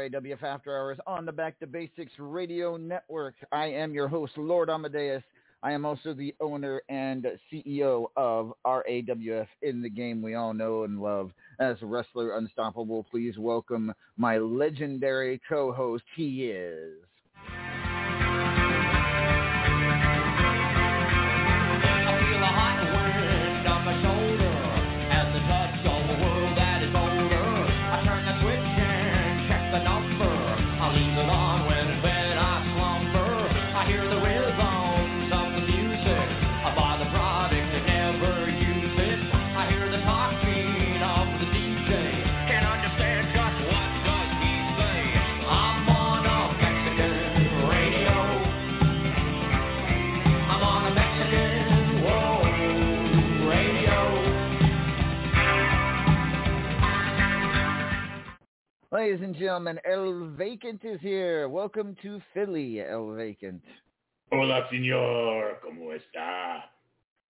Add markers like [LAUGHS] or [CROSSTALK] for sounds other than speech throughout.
RAWF After Hours on the Back to Basics Radio Network. I am your host, Lord Amadeus. I am also the owner and CEO of RAWF in the game we all know and love as Wrestler Unstoppable. Please welcome my legendary co-host. He is Ladies and gentlemen, El Vacant is here. Welcome to Philly, El Vacant. Hola, señor. ¿Cómo está?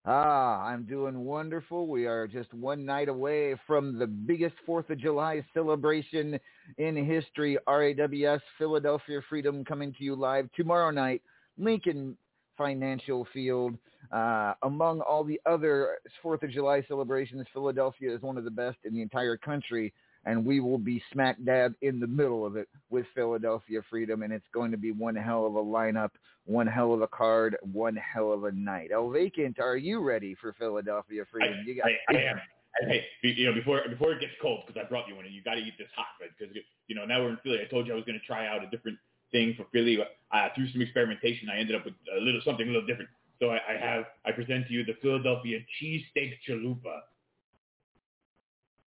Ah, I'm doing wonderful. We are just one night away from the biggest 4th of July celebration in history. RAWF Philadelphia Freedom coming to you live tomorrow night. Lincoln Financial Field. Uh, among all the other 4th of July celebrations, Philadelphia is one of the best in the entire country. And we will be smack dab in the middle of it with Philadelphia Freedom. And it's going to be one hell of a lineup, one hell of a card, one hell of a night. El Vacant, are you ready for Philadelphia Freedom? I, you got, I, I am. And hey, you know, before before it gets cold, because I brought you one, and you got to eat this hot, right? Because you know now we're in Philly. I told you I was going to try out a different thing for Philly. Uh, through some experimentation, I ended up with a little something a little different. So I, I have I present to you the Philadelphia cheesesteak chalupa.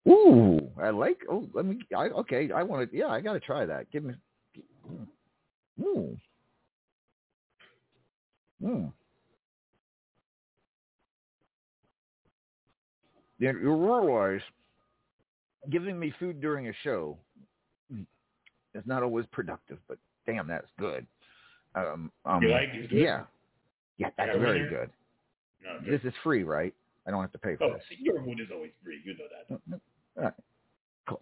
Ooh, I like. Oh, let me. I, okay, I want to. Yeah, I got to try that. Give me. Ooh. Mm. You you realize giving me food during a show is not always productive, but damn, that's good. Um, um, You like it? Yeah, yeah, that's Yeah, very good. No, This is free, right? I don't have to pay for oh, this. see, your food is always free. You know that. Right. Cool.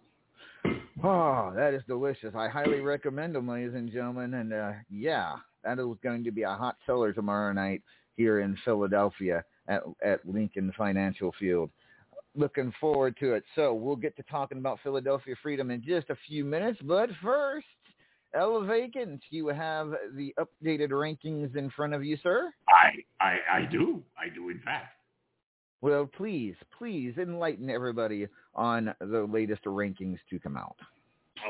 Oh, [CLEARS THROAT] that is delicious. I highly recommend them, ladies and gentlemen. And uh, yeah, that is going to be a hot seller tomorrow night here in Philadelphia at, at Lincoln Financial Field. Looking forward to it. So we'll get to talking about Philadelphia Freedom in just a few minutes. But first, El Vacant, you have the updated rankings in front of you, sir. I, I I do. I do in fact. Well, please, please enlighten everybody on the latest rankings to come out.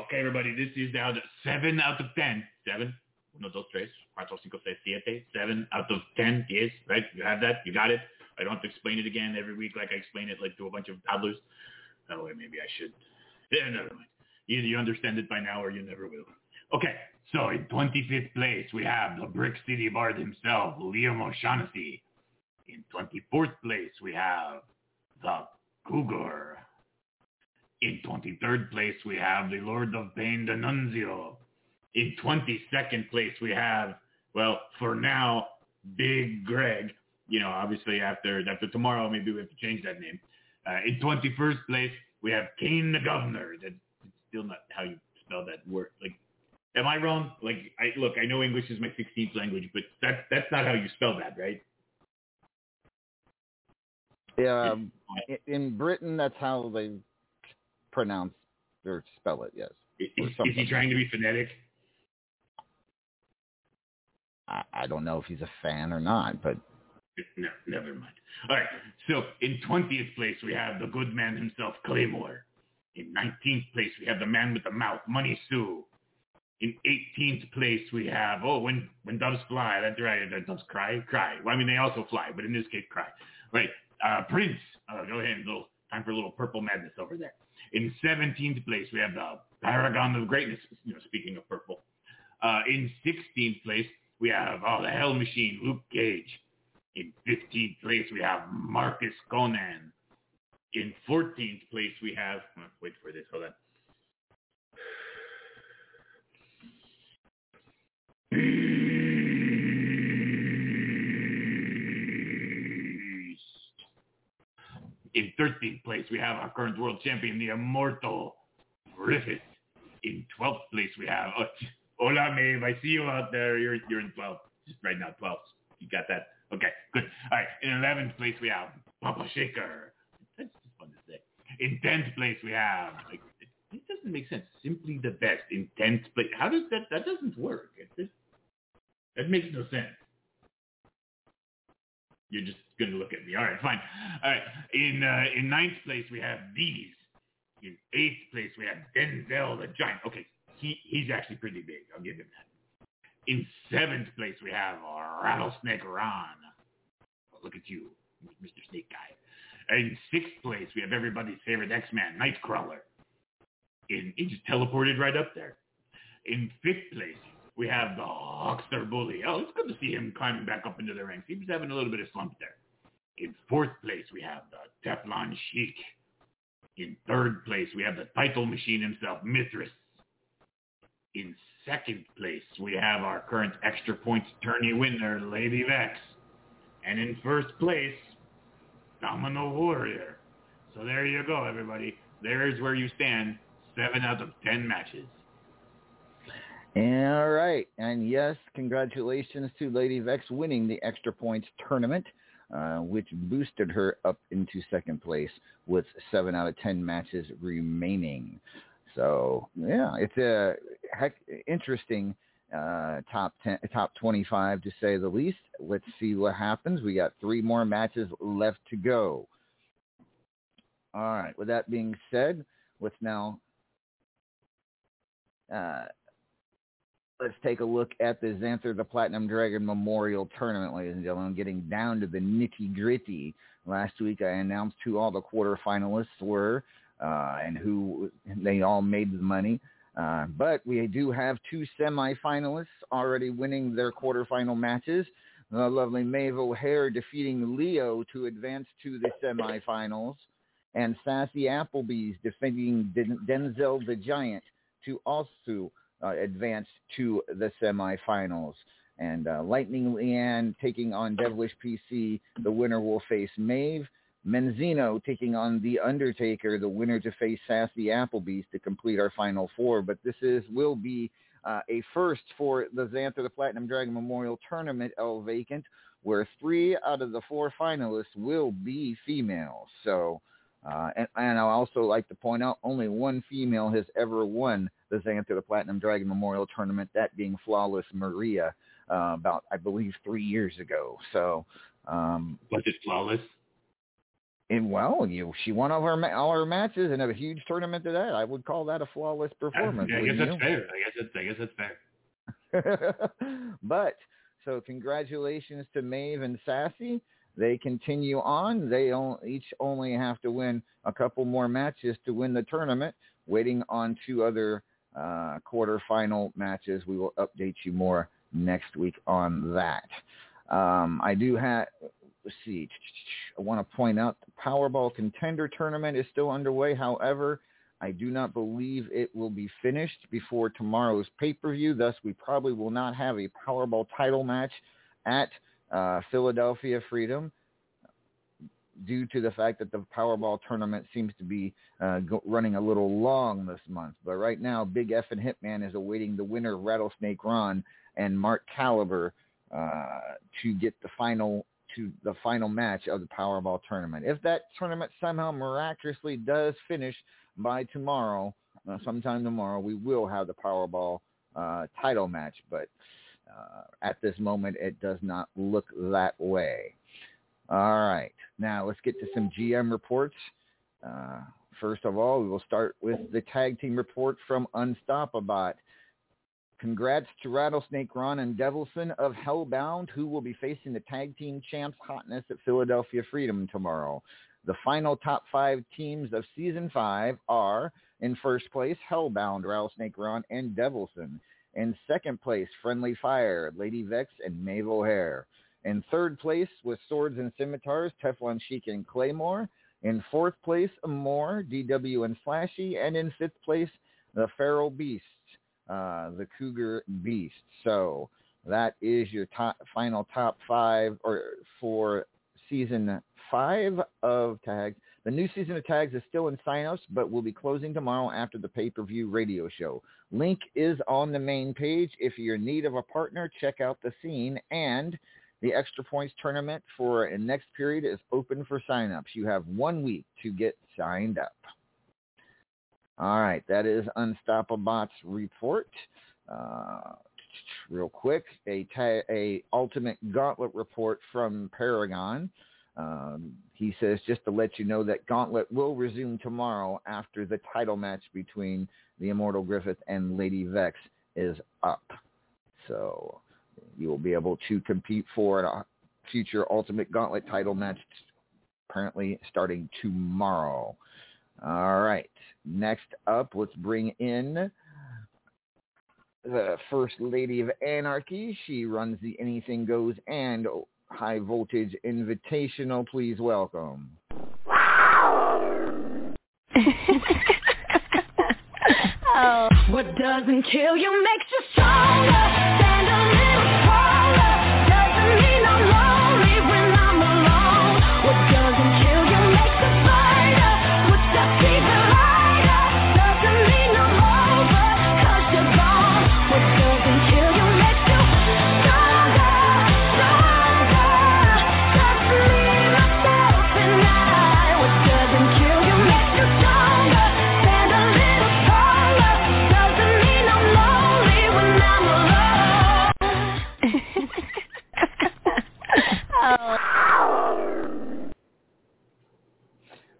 Okay, everybody, this is now seven out of ten. Seven. Uno, dos, tres, cuatro, cinco, seis, siete. Seven out of ten. Yes, right? You have that? You got it? I don't have to explain it again every week like I explain it like to a bunch of toddlers. Oh, wait, maybe I should. Yeah, never mind. Either you understand it by now or you never will. Okay, so in 25th place, we have the Brick City Bard himself, Liam O'Shaughnessy. In 24th place, we have the Cougar. In 23rd place, we have the Lord of Pain, the Nunzio. In 22nd place, we have, well, for now, Big Greg. You know, obviously after after tomorrow, maybe we have to change that name. Uh, in 21st place, we have Kane the Governor. That's it's still not how you spell that word. Like, am I wrong? Like, I look, I know English is my 16th language, but that's that's not how you spell that, right? Um, in Britain, that's how they pronounce or spell it. Yes, Is, is he trying to be phonetic? I, I don't know if he's a fan or not, but No, never mind. All right. So in 20th place, we have the good man himself, Claymore. In 19th place, we have the man with the mouth, Money Sue. In 18th place, we have, oh, when, when doves fly, that's right, doves cry, cry. Well, I mean, they also fly, but in this case, cry. Right. Uh, Prince, uh, go ahead, time for a little purple madness over there. In 17th place, we have the paragon of greatness, you know, speaking of purple. Uh, in 16th place, we have, oh, the hell machine, Luke Cage. In 15th place, we have Marcus Conan. In 14th place, we have, wait for this, hold on. [CLEARS THROAT] In 13th place, we have our current world champion, the immortal Griffith. In 12th place, we have, oh, hola, Maeve, I see you out there. You're, you're in 12th. Just right now, 12th. You got that? Okay, good. All right. In 11th place, we have Papa Shaker. That's just fun to say. In 10th place, we have, like, it, it doesn't make sense. Simply the best. In 10th place, how does that, that doesn't work. It, that makes no sense. You're just going to look at me. All right, fine. All right. In, uh, in ninth place, we have these. In eighth place, we have Denzel the Giant. Okay, he, he's actually pretty big. I'll give him that. In seventh place, we have Rattlesnake Ron. Oh, look at you, Mr. Snake Guy. In sixth place, we have everybody's favorite X-Man, Nightcrawler. In, he just teleported right up there. In fifth place, we have the Huckster Bully. Oh, it's good to see him climbing back up into the ranks. He was having a little bit of slump there. In fourth place, we have the Teflon Sheik. In third place, we have the title machine himself, Mithras. In second place, we have our current extra points tourney winner, Lady Vex. And in first place, Domino Warrior. So there you go, everybody. There's where you stand. Seven out of ten matches. All right. And yes, congratulations to Lady Vex winning the extra points tournament, uh, which boosted her up into second place with seven out of 10 matches remaining. So yeah, it's a heck interesting uh, top 10, top 25 to say the least. Let's see what happens. We got three more matches left to go. All right. With that being said, let's now uh, let's take a look at the Xanther the Platinum Dragon Memorial Tournament, ladies and gentlemen. Getting down to the nitty gritty. Last week I announced who all the quarterfinalists were uh, and who they all made the money. Uh, but we do have two semifinalists already winning their quarterfinal matches. The lovely Maeve O'Hare defeating Leo to advance to the semifinals, and Sassy Applebee's defending Denzel the Giant to also uh, advance to the semifinals. And uh, Lightning Leanne taking on Devilish PC. The winner will face Maeve. Menzino taking on The Undertaker, the winner to face Sassy Applebee's to complete our final four. But this is will be uh, a first for the Xanther the Platinum Dragon Memorial Tournament El Vacant, where three out of the four finalists will be females. So, uh, and, and I also like to point out only one female has ever won the Xanther the Platinum Dragon Memorial Tournament, that being Flawless Maria, uh, about I believe three years ago. So, um, was it Flawless? And well, you she won all her all her matches and a huge tournament to that. I would call that a flawless performance. I, I guess that's fair. I guess it's I guess that's fair. but so congratulations to Maeve and Sassy. They continue on. They each only have to win a couple more matches to win the tournament. Waiting on two other uh, quarterfinal matches. We will update you more next week on that. Um, I do have let's see. I want to point out the Powerball Contender Tournament is still underway. However, I do not believe it will be finished before tomorrow's pay-per-view. Thus, we probably will not have a Powerball title match at uh, Philadelphia Freedom due to the fact that the Powerball tournament seems to be uh, go- running a little long this month. But right now, Big F and Hitman is awaiting the winner, Rattlesnake Ron, and Mark Caliber uh, to get the final to the final match of the Powerball tournament. If that tournament somehow miraculously does finish by tomorrow, uh, sometime tomorrow, we will have the Powerball uh, title match. But uh, at this moment, it does not look that way. All right. Now let's get to some GM reports. Uh, first of all, we will start with the tag team report from Unstoppabot. Congrats to Rattlesnake Ron and Devilson of Hellbound, who will be facing the tag team champs Hotness at Philadelphia Freedom tomorrow. The final top five teams of season five are in first place Hellbound, Rattlesnake Ron, and Devilson. In second place, Friendly Fire, Lady Vex, and Maeve O'Hare. In third place with Swords and Scimitars, Teflon Sheik and Claymore. In fourth place, Amore, DW and Slashy. And in fifth place, the Feral Beast, uh, the Cougar Beast. So that is your top, final top five or for season five of tags. The new season of tags is still in signups, but will be closing tomorrow after the pay-per-view radio show. Link is on the main page. If you're in need of a partner, check out the scene. And the extra points tournament for next period is open for signups. You have one week to get signed up. All right, that is Unstoppabot's report. Uh, real quick, a, a ultimate gauntlet report from Paragon. Um, he says just to let you know that Gauntlet will resume tomorrow after the title match between the Immortal Griffith and Lady Vex is up. So you will be able to compete for a future Ultimate Gauntlet title match apparently starting tomorrow. All right. Next up, let's bring in the First Lady of Anarchy. She runs the Anything Goes and High Voltage Invitational. Please welcome. [LAUGHS] Oh. What doesn't kill you makes you stronger.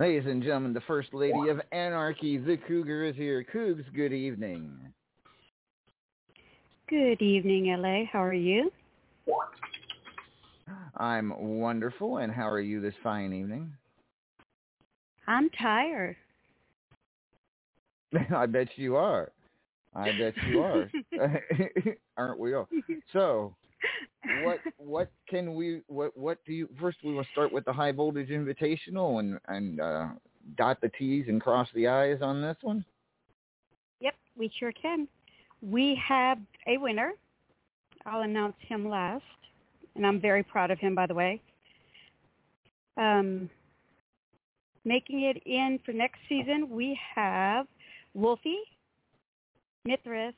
Ladies and gentlemen, the First Lady of Anarchy, the Cougar, is here. Cougs, good evening. Good evening, LA. How are you? I'm wonderful, and how are you this fine evening? I'm tired. [LAUGHS] I bet you are. I bet you are. [LAUGHS] [LAUGHS] Aren't we all? So, what [LAUGHS] what can we what what do you first we will start with the high voltage invitational and and uh, dot the T's and cross the I's on this one? Yep, we sure can. We have a winner. I'll announce him last, and I'm very proud of him, by the way. Um, making it in for next season, we have Wolfie, Mithras,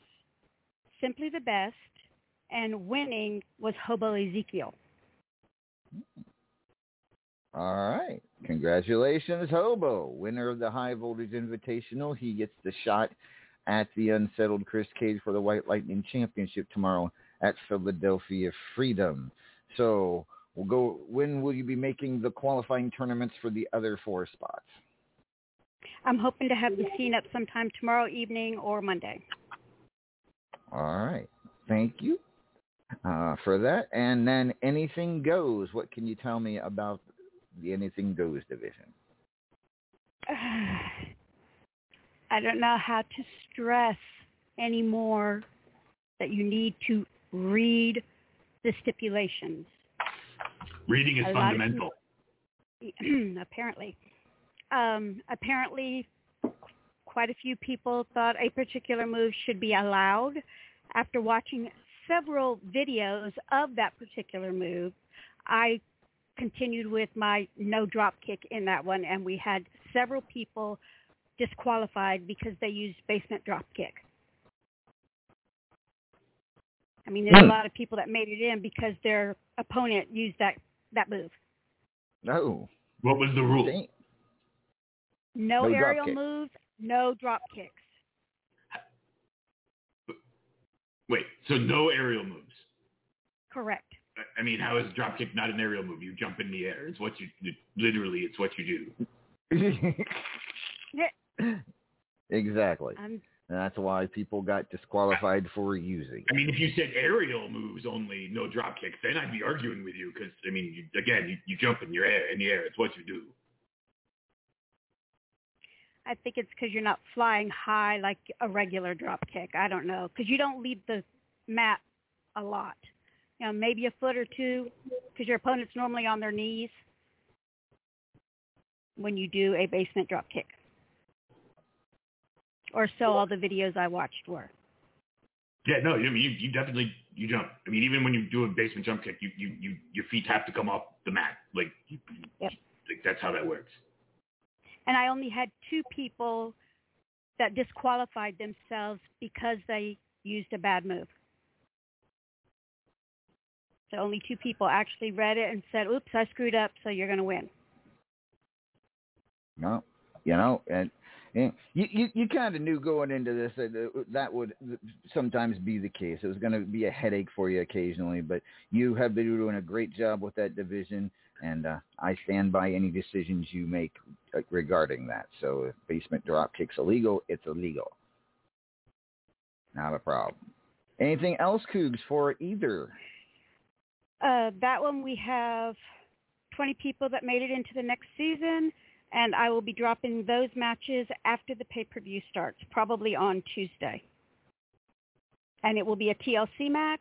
Simply the Best, and winning was Hobo Ezekiel. All right. Congratulations, Hobo, winner of the High Voltage Invitational. He gets the shot at the unsettled Chris Cage for the White Lightning Championship tomorrow at Philadelphia Freedom. So we'll go. When will you be making the qualifying tournaments for the other four spots? I'm hoping to have the scene up sometime tomorrow evening or Monday. All right. Thank you uh, for that. And then Anything Goes. What can you tell me about the Anything Goes division? [SIGHS] I don't know how to stress anymore that you need to read the stipulations. Reading is A lot of fundamental. [CLEARS THROAT] apparently. Um, apparently, quite a few people thought a particular move should be allowed. After watching several videos of that particular move, I continued with my no drop kick in that one, and we had several people disqualified because they used basement drop kick. I mean, there's a lot of people that made it in because their opponent used that that move. No. What was the rule? No, No aerial moves, no drop kicks. Wait, so no aerial moves. Correct. I- I mean, how is dropkick not an aerial move? You jump in the air. It's what you it, literally. It's what you do. [LAUGHS] exactly. I'm And that's why people got disqualified for using. I mean, if you said aerial moves only, no drop kicks, then I'd be arguing with you because I mean, you, again, you, you jump in your air in the air. It's what you do. I think it's because you're not flying high like a regular drop kick. I don't know because you don't leave the mat a lot. You know, maybe a foot or two because your opponent's normally on their knees when you do a basement drop kick. Or so all the videos I watched were. Yeah, no, I mean, you, you definitely you jump. I mean, even when you do a basement jump kick, you you, you your feet have to come off the mat. Like, you, Yep. like that's how that works. And I only had two people that disqualified themselves because they used a bad move. So only two people actually read it and said, "Oops, I screwed up, so you're going to win." No, you know, and, and you you, you kind of knew going into this that that would sometimes be the case. It was going to be a headache for you occasionally, but you have been doing a great job with that division, and uh, I stand by any decisions you make regarding that. So if basement drop kicks illegal, it's illegal. Not a problem. Anything else, Cougs, for either? Uh, that one we have 20 people that made it into the next season, and I will be dropping those matches after the pay-per-view starts, probably on Tuesday. And it will be a TLC match.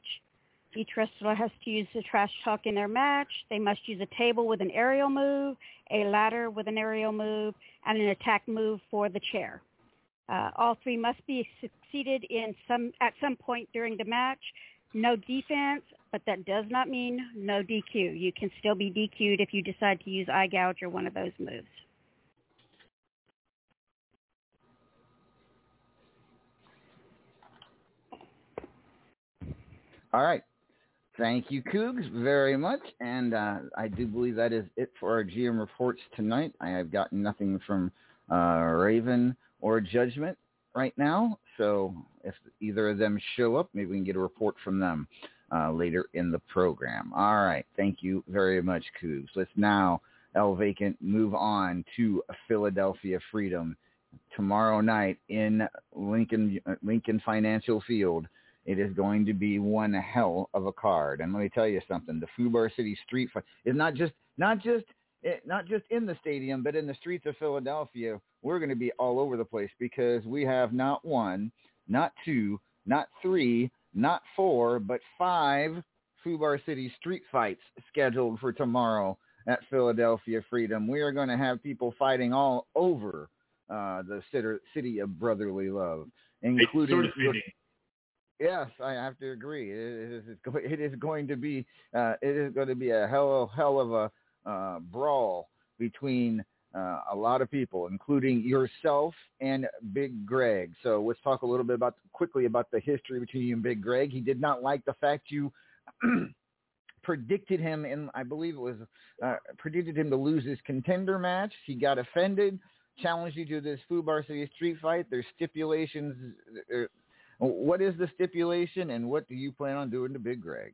Each wrestler has to use the trash talk in their match. They must use a table with an aerial move, a ladder with an aerial move, and an attack move for the chair. Uh, all three must be succeeded in some at some point during the match. No defense, but that does not mean no DQ. You can still be DQ'd if you decide to use eye gouge or one of those moves. All right. Thank you, Cougs, very much. And uh, I do believe that is it for our GM reports tonight. I have gotten nothing from uh, Raven or Judgment right now. So if either of them show up, maybe we can get a report from them uh, later in the program. All right. Thank you very much, Cougs. Let's now, El Vacant, move on to Philadelphia Freedom tomorrow night in Lincoln Lincoln Financial Field. It is going to be one hell of a card. And let me tell you something: the Fubar City Street Fight is not just not just eh, not just in the stadium, but in the streets of Philadelphia. We're going to be all over the place because we have not one, not two, not three, not four, but five Fubar City Street Fights scheduled for tomorrow at Philadelphia Freedom. We are going to have people fighting all over uh, the city of brotherly love, including. It's sort of fitting. Yes, I have to agree. It is, [LAUGHS] it is going to be uh, it is going to be a hell hell of a uh, brawl between uh, a lot of people, including yourself and Big Greg. So let's talk a little bit about quickly about the history between you and Big Greg. He did not like the fact you [CLEARS THROAT] predicted him in, I believe it was, uh, predicted him to lose his contender match. He got offended, challenged you to this Fubar City street fight. There's stipulations. Uh, what is the stipulation, and what do you plan on doing to Big Greg?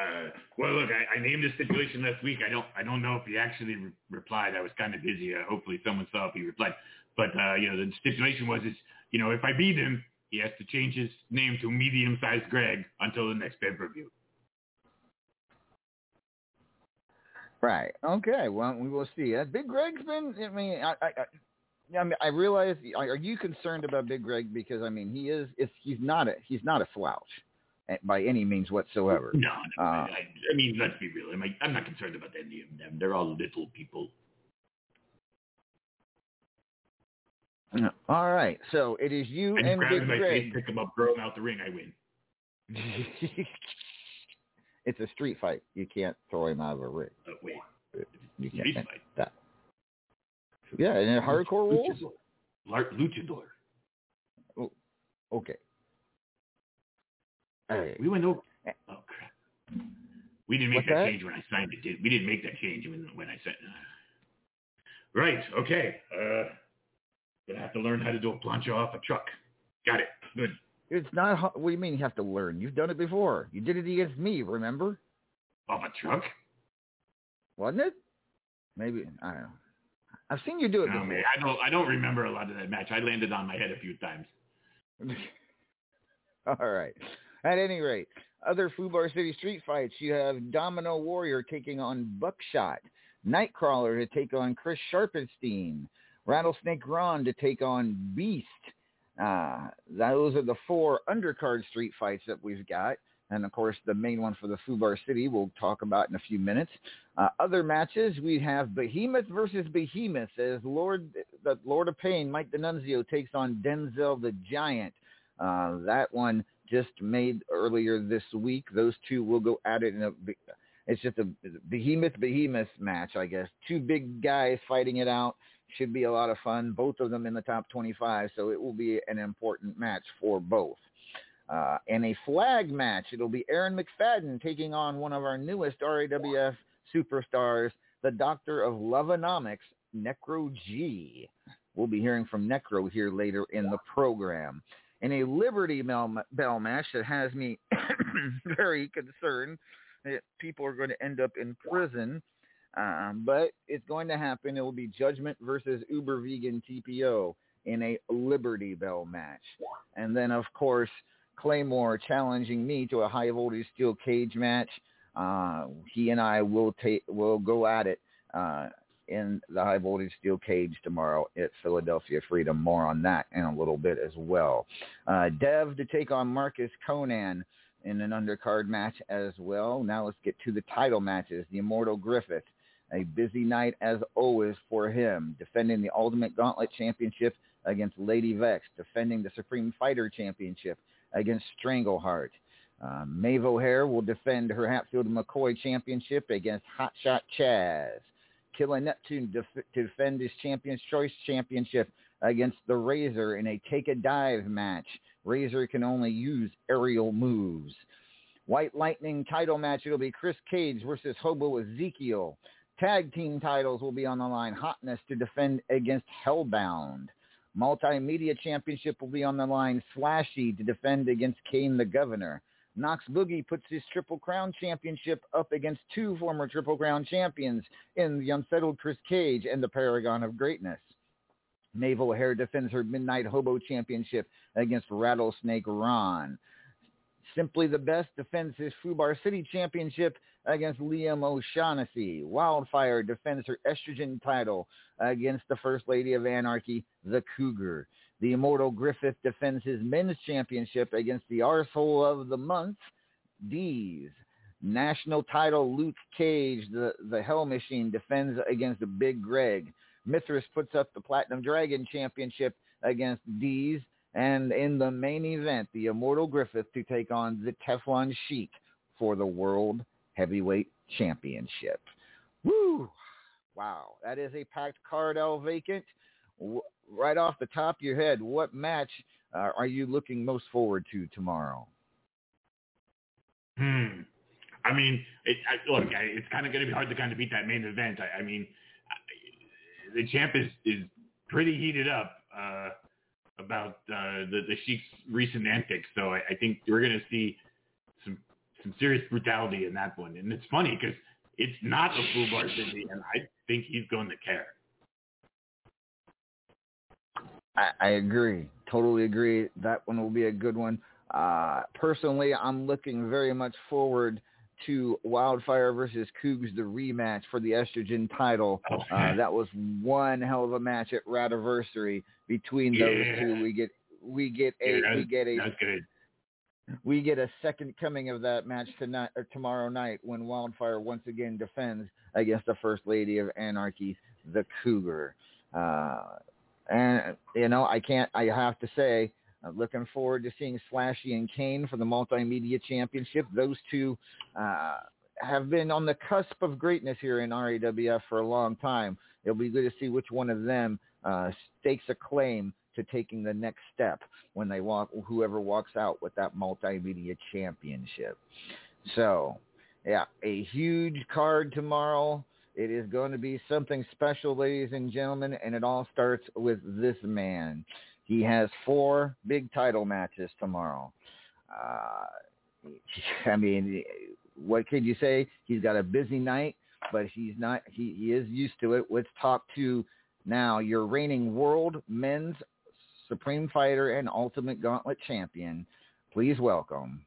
Uh, well, look, I, I named the stipulation last week. I don't, I don't know if he actually re- replied. I was kind of busy. Uh, hopefully, someone saw if he replied. But uh, you know, the stipulation was, is you know, if I beat him, he has to change his name to medium-sized Greg until the next pay-per-view. Right. Okay. Well, we will see. Uh, Big Greg's been. I mean, I, I, I, I mean, I realize. Are you concerned about Big Greg because I mean, he is. It's, he's not a. He's not a slouch eh, by any means whatsoever. No, no Uh, I, I mean, let's be real. I mean, I'm not concerned about any of them. They're all little people. All right. So it is you And and Big by Greg. face, pick him up, throw him out the ring. I win. [LAUGHS] it's a street fight. You can't throw him out of a ring. Uh, wait, You can't. street fight. That. Yeah, and a hardcore rules. Luchador. Luchador. Okay. All right. We went over. Oh crap. We didn't make What's that, that? change when I signed it. Did we? Didn't make that change when when I said. Uh, right. Okay. Uh, gonna have to learn how to do a plancha off a truck. Got it. Good. It's not. What do you mean you have to learn? You've done it before. You did it against me. Remember? Off a truck? Wasn't it? Maybe I don't know. I've seen you do it No, man. I don't. I don't remember a lot of that match. I landed on my head a few times. [LAUGHS] All right. At any rate, other Fubar City street fights, you have Domino Warrior taking on Buckshot, Nightcrawler to take on Chris Sharpenstein, Rattlesnake Ron to take on Beast. Uh, those are the four undercard street fights that we've got. And of course, the main one for the Fubar City we'll talk about in a few minutes. Uh, other matches, we have Behemoth versus Behemoth as Lord, the Lord of Pain, Mike D'Annunzio takes on Denzel the Giant. Uh, that one just made earlier this week. Those two will go at it in a. It's just a behemoth behemoth match, I guess. Two big guys fighting it out. Should be a lot of fun. Both of them in the top 25, so it will be an important match for both. Uh, and a flag match. It'll be Aaron McFadden taking on one of our newest RAWF superstars, the Doctor of Loveonomics, Necro G. We'll be hearing from Necro here later in the program. In a Liberty Bell, match that has me [COUGHS] very concerned that people are going to end up in prison, um, but it's going to happen. It will be Judgment versus Uber Vegan TPO in a Liberty Bell match. And then, of course, Claymore challenging me to a high voltage steel cage match. Uh, he and I will take will go at it uh, in the high voltage steel cage tomorrow at Philadelphia Freedom. More on that in a little bit as well. Uh, Dev to take on Marcus Conan in an undercard match as well. Now let's get to the title matches. The Immortal Griffith, a busy night as always for him, defending the Ultimate Gauntlet Championship against Lady Vex, defending the Supreme Fighter Championship against Strangleheart. Uh, Maeve O'Hare will defend her Hatfield McCoy Championship against Hotshot Chaz. Killer Neptune def- to defend his Champion's Choice Championship against the Razor in a take a dive match. Razor can only use aerial moves. White Lightning title match, it'll be Chris Cage versus Hobo Ezekiel. Tag team titles will be on the line. Hotness to defend against Hellbound. Multimedia Championship will be on the line. Slashy to defend against Kane the Governor. Knox Boogie puts his Triple Crown Championship up against two former Triple Crown champions in the unsettled Chris Cage and the Paragon of Greatness. Maeve O'Hare defends her Midnight Hobo Championship against Rattlesnake Ron. Simply the Best defends his Fubar City Championship against Liam O'Shaughnessy. Wildfire defends her estrogen title against the First Lady of Anarchy, the Cougar. The Immortal Griffith defends his men's championship against the arsehole of the month, D's. National title Luke Cage, the, the Hell Machine, defends against the Big Greg. Mithras puts up the Platinum Dragon Championship against D's. And in the main event, the Immortal Griffith to take on the Teflon Sheik for the World Heavyweight Championship. Woo! Wow, that is a packed card, El Vacant. Right off the top of your head, what match uh, are you looking most forward to tomorrow? Hmm. I mean, it, I, look, I, it's kind of going to be hard to kind of beat that main event. I, I mean, the champ is is pretty heated up uh, about uh, the the Sheik's recent antics, so I, I think we're going to see some some serious brutality in that one. And it's funny because it's not a Fubar City, and I think he's going to care. I, I agree. Totally agree. That one will be a good one. Uh, personally, I'm looking very much forward to Wildfire versus Cougs, the rematch for the estrogen title. Oh, Uh, that was one hell of a match at Radiversary between those Yeah. two. We get we get a Yeah, we get a good. we get a second coming of that match tonight or tomorrow night when Wildfire once again defends against the First Lady of Anarchy, the Cougar. Uh, and you know, I can't. I have to say, I'm looking forward to seeing Slashy and Kane for the Multimedia Championship. Those two uh, have been on the cusp of greatness here in RAWF for a long time. It'll be good to see which one of them uh, stakes a claim to taking the next step when they walk, whoever walks out with that multimedia championship. So, yeah, a huge card tomorrow. It is going to be something special, ladies and gentlemen, and it all starts with this man. He has four big title matches tomorrow. Uh, [LAUGHS] I mean, what could you say? He's got a busy night, but he's not. He, he is used to it. Let's talk to now your reigning world men's Supreme Fighter and Ultimate Gauntlet champion. Please welcome.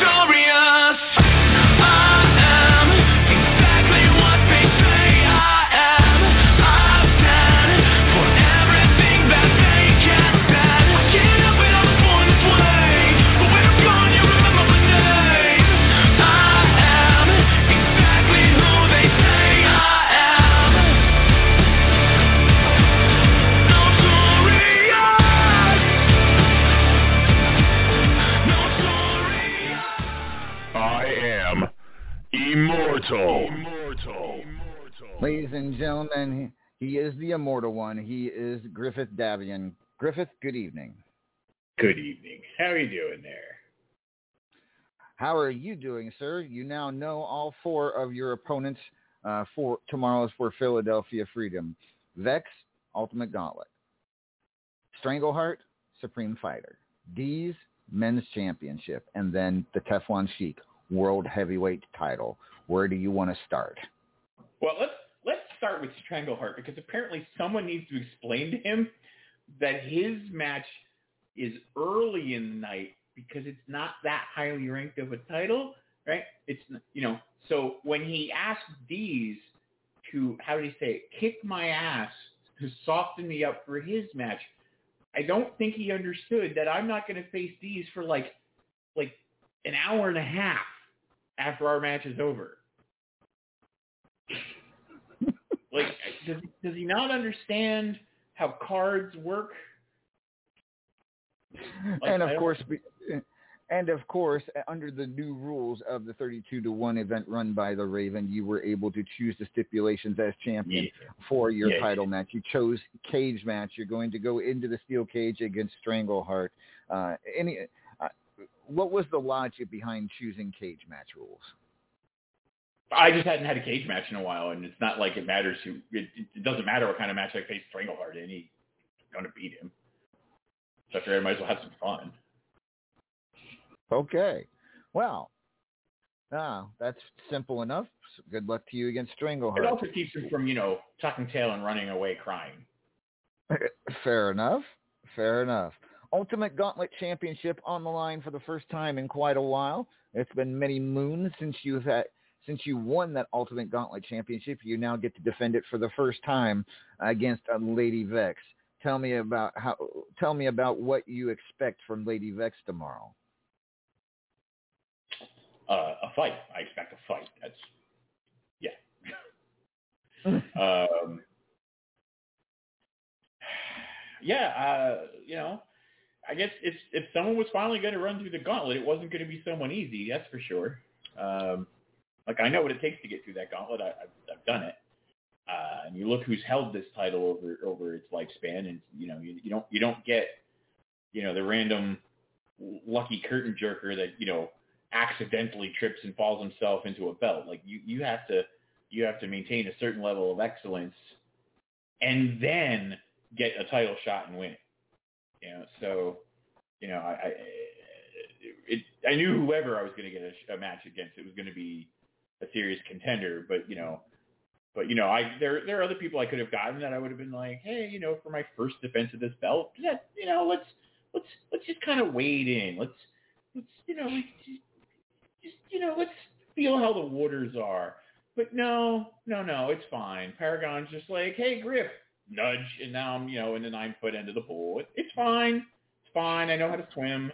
Notorious. Ladies and gentlemen, he is the immortal one. He is Griffith Davian. Griffith, good evening. Good evening. How are you doing there? How are you doing, sir? You now know all four of your opponents uh, for tomorrow's for Philadelphia Freedom. Vex, Ultimate Gauntlet. Strangleheart, Supreme Fighter. D's, Men's Championship. And then the Teflon Sheik, World Heavyweight title. Where do you want to start? Well, let's start with Strangleheart because apparently someone needs to explain to him that his match is early in the night because it's not that highly ranked of a title, right? It's you know, so when he asked Dees to how did he say it, kick my ass to soften me up for his match, I don't think he understood that I'm not going to face Dees for like like an hour and a half after our match is over. like, does does he not understand how cards work? [LAUGHS] Like, and of course, and of course, uh, under the new rules of the 32 to one event run by the Raven, you were able to choose the stipulations as champion Yeah. for your Yeah, title match. You chose cage match. You're going to go into the steel cage against Strangleheart. Uh, any, uh, what was the logic behind choosing cage match rules? I just hadn't had a cage match in a while, and it's not like it matters who. It, it doesn't matter what kind of match I face Strangleheart in. He's going to beat him. So I figured I might as well have some fun. Okay, well, ah, that's simple enough. So Good luck to you against Strangleheart. It also keeps him from, you know, tucking tail and running away crying. [LAUGHS] Fair enough. Fair enough. Ultimate Gauntlet Championship on the line for the first time in quite a while. It's been many moons since you've had since you won that Ultimate Gauntlet Championship. You now get to defend it for the first time against Lady Vex. Tell me about how. Tell me about what you expect from Lady Vex tomorrow. Uh, a fight. I expect a fight. That's yeah. [LAUGHS] um, yeah, uh, you know, I guess if if someone was finally going to run through the gauntlet, it wasn't going to be someone easy. That's for sure. Um, like I know what it takes to get through that gauntlet. I, I've, I've done it. Uh, and you look who's held this title over over its lifespan, and you know you, you don't you don't get you know the random lucky curtain jerker that you know accidentally trips and falls himself into a belt. Like you you have to you have to maintain a certain level of excellence, and then get a title shot and win it. You know, so you know I I, it, I knew whoever I was going to get a, a match against, it was going to be a serious contender. But you know, but you know, I there there are other people I could have gotten that I would have been like, hey, you know, for my first defense of this belt, you know, let's let's let's just kind of wade in. Let's let's you know, let's just, just you know, let's feel how the waters are. But no, no, no, it's fine. Paragon's just like, hey, grip, nudge, and now I'm you know in the nine foot end of the pool. It, it's fine. It's fine. I know how to swim.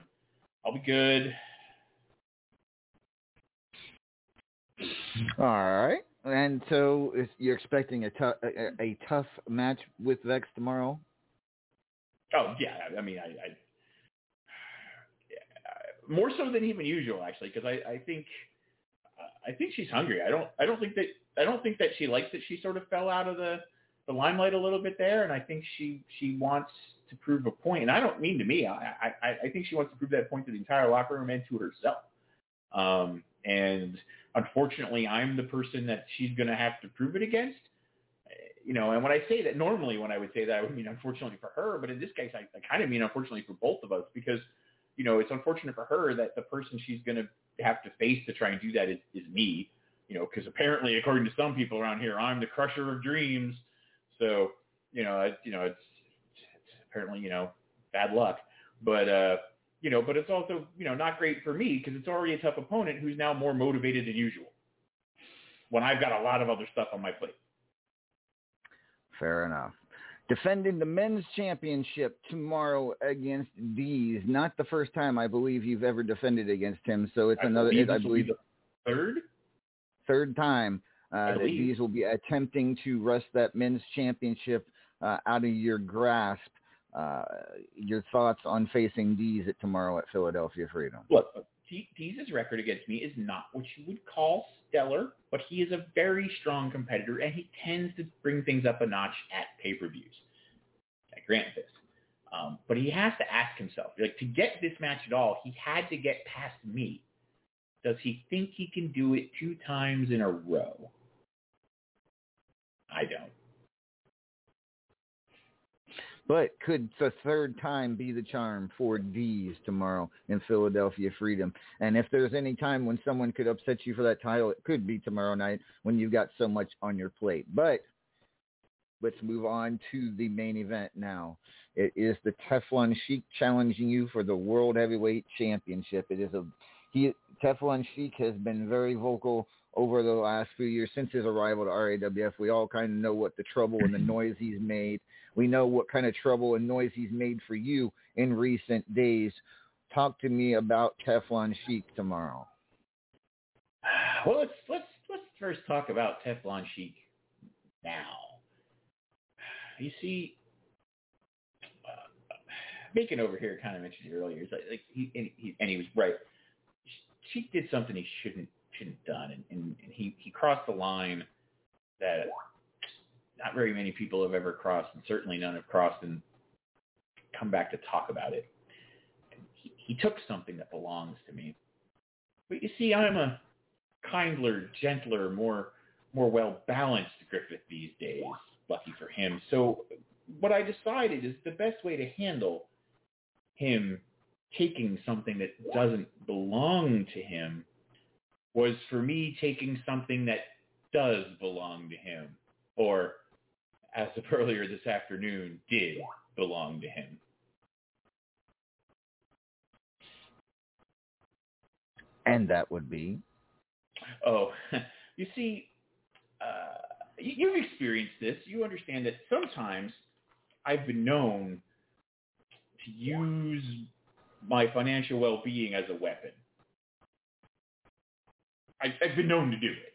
I'll be good. All right. And so is, you're expecting a, tou- a, a tough match with Vex tomorrow? Oh yeah, I mean, I, I more so than even usual actually, because I, I think I think she's hungry. I don't I don't think that I don't think that she likes that she sort of fell out of the the limelight a little bit there, and I think she she wants to prove a point. And I don't mean to me. I I, I think she wants to prove that point to the entire locker room and to herself. Um, and unfortunately, I'm the person that she's going to have to prove it against. You know, and when I say that, normally when I would say that, I would mean unfortunately for her, but in this case, I, I kind of mean unfortunately for both of us because, you know, it's unfortunate for her that the person she's going to have to face to try and do that is, is me, you know, because apparently, according to some people around here, I'm the crusher of dreams. So, you know, it's, you know, it's, it's apparently, you know, bad luck, but, uh, you know, but it's also, you know, not great for me because it's already a tough opponent who's now more motivated than usual when I've got a lot of other stuff on my plate. Fair enough. Defending the men's championship tomorrow against Dees. Not the first time I believe you've ever defended against him. So it's I another. believe I be believe the third. third time uh, that. Dees will be attempting to wrest that men's championship uh, out of your grasp. Uh, your thoughts on facing Dees at tomorrow at Philadelphia Freedom? Look, Deez's record against me is not what you would call stellar, but he is a very strong competitor, and he tends to bring things up a notch at pay-per-views. I grant this. Um, but he has to ask himself, like, to get this match at all, he had to get past me. Does he think he can do it two times in a row? I don't. But could the third time be the charm for D's tomorrow in Philadelphia Freedom? And if there's any time when someone could upset you for that title, it could be tomorrow night when you've got so much on your plate. But let's move on to the main event now. It is the Teflon Sheik challenging you for the World Heavyweight Championship. It is a he Teflon Sheik has been very vocal over the last few years since his arrival to RAWF. We all kind of know what the trouble and the [CLEARS THROAT] noise he's made. We know what kind of trouble and noise he's made for you in recent days. Talk to me about Teflon Sheik tomorrow. Well, let's let's let's first talk about Teflon Sheik now. You see, uh, Bacon over here kind of mentioned it earlier. It's like, like he, and he and he was right. Sheik did something he shouldn't shouldn't have done, and, and, and he he crossed the line that not very many people have ever crossed, and certainly none have crossed and come back to talk about it. He, he took something that belongs to me. But you see, I'm a kindler, gentler, more more well balanced Griffith these days. Lucky for him. So what I decided is the best way to handle him taking something that doesn't belong to him was for me taking something that does belong to him, or as of [LAUGHS] earlier this afternoon, did belong to him. And that would be Oh, [LAUGHS] you see, uh, you- you've experienced this. You understand that sometimes I've been known to use my financial well-being as a weapon. I, I've been known to do it.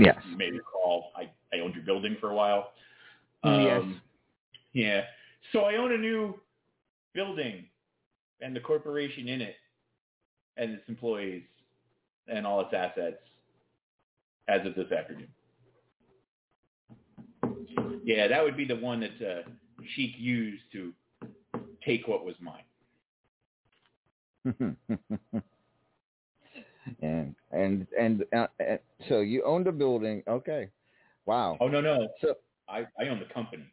Yes. You may recall I, I owned your building for a while. Yes. Um, Yeah. So I own a new building and the corporation in it and its employees and all its assets as of this afternoon. Yeah, that would be the one that uh, Sheik used to take what was mine. [LAUGHS] and and and uh, uh, so you owned a building. Okay, wow. Oh no, no. So I, I own the company.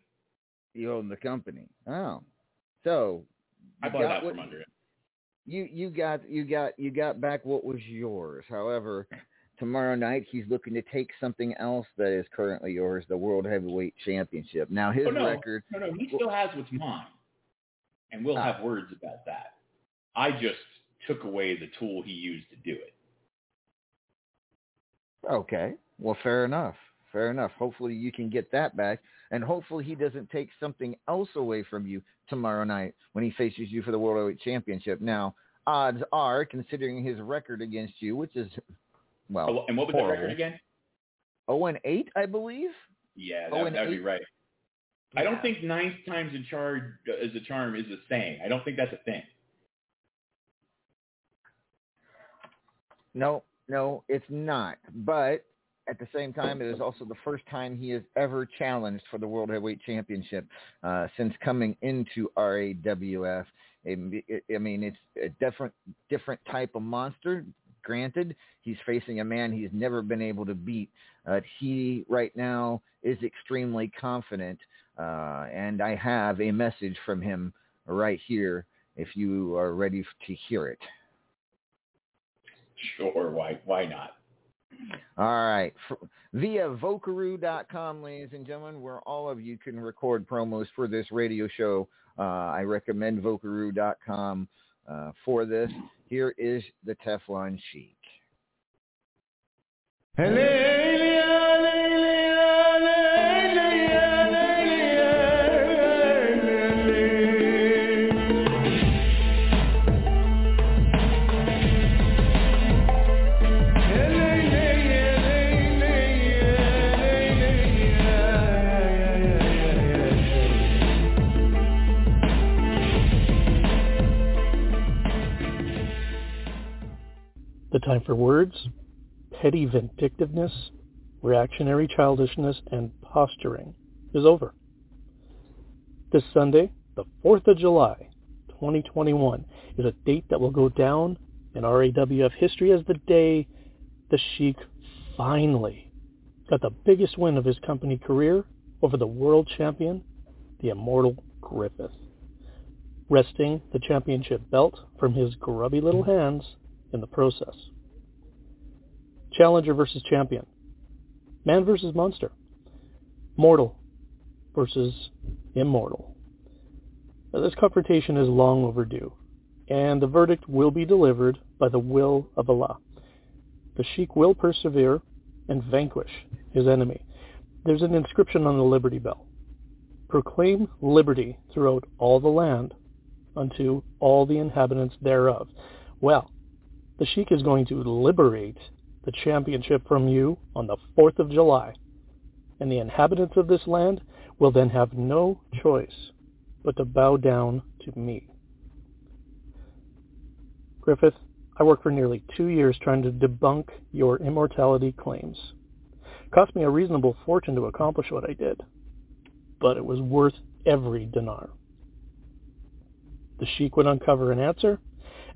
you own the company. Oh, so I bought out from under it. you you got you got you got back what was yours. However, tomorrow night he's looking to take something else that is currently yours, the World Heavyweight Championship. Now his oh, no, record. No, no, he still has what's mine, and we'll Ah. have words about that. I just took away the tool he used to do it. Okay, well, fair enough. Fair enough. Hopefully you can get that back, and hopefully he doesn't take something else away from you tomorrow night when he faces you for the World Heavyweight Championship. Now, odds are, considering his record against you, which is well, Oh, and what was the horrible. record again? Oh and eight, I believe. Yeah, that and would be eight- right. I don't think nine times in charge uh, is a charm is a saying. I don't think that's a thing. No, no, it's not. But at the same time, it is also the first time he has ever challenged for the World Heavyweight Championship uh, since coming into RAWF. I mean, it's a different, different type of monster. Granted, he's facing a man he's never been able to beat. Uh, he right now is extremely confident, uh, and I have a message from him right here. If you are ready to hear it. Sure, why why not? All right. F- via Vocaroo.com, ladies and gentlemen, where all of you can record promos for this radio show. Uh, I recommend Vocaroo.com uh, for this. Here is the Teflon Sheik. The time for words, petty vindictiveness, reactionary childishness, and posturing is over. This Sunday, the 4th of July, 2021, is a date that will go down in RAWF history as the day the Sheik finally got the biggest win of his company career over the world champion, the immortal Griffith, wresting the championship belt from his grubby little hands in the process. Challenger versus champion. Man versus monster. Mortal versus immortal. Now, this confrontation is long overdue, and the verdict will be delivered by the will of Allah. The Sheik will persevere and vanquish his enemy. There's an inscription on the Liberty Bell. Proclaim liberty throughout all the land unto all the inhabitants thereof. Well, the Sheik is going to liberate the championship from you on the 4th of July, and the inhabitants of this land will then have no choice but to bow down to me. Griffith, I worked for nearly two years trying to debunk your immortality claims. It cost me a reasonable fortune to accomplish what I did, but it was worth every dinar. The sheik would uncover an answer,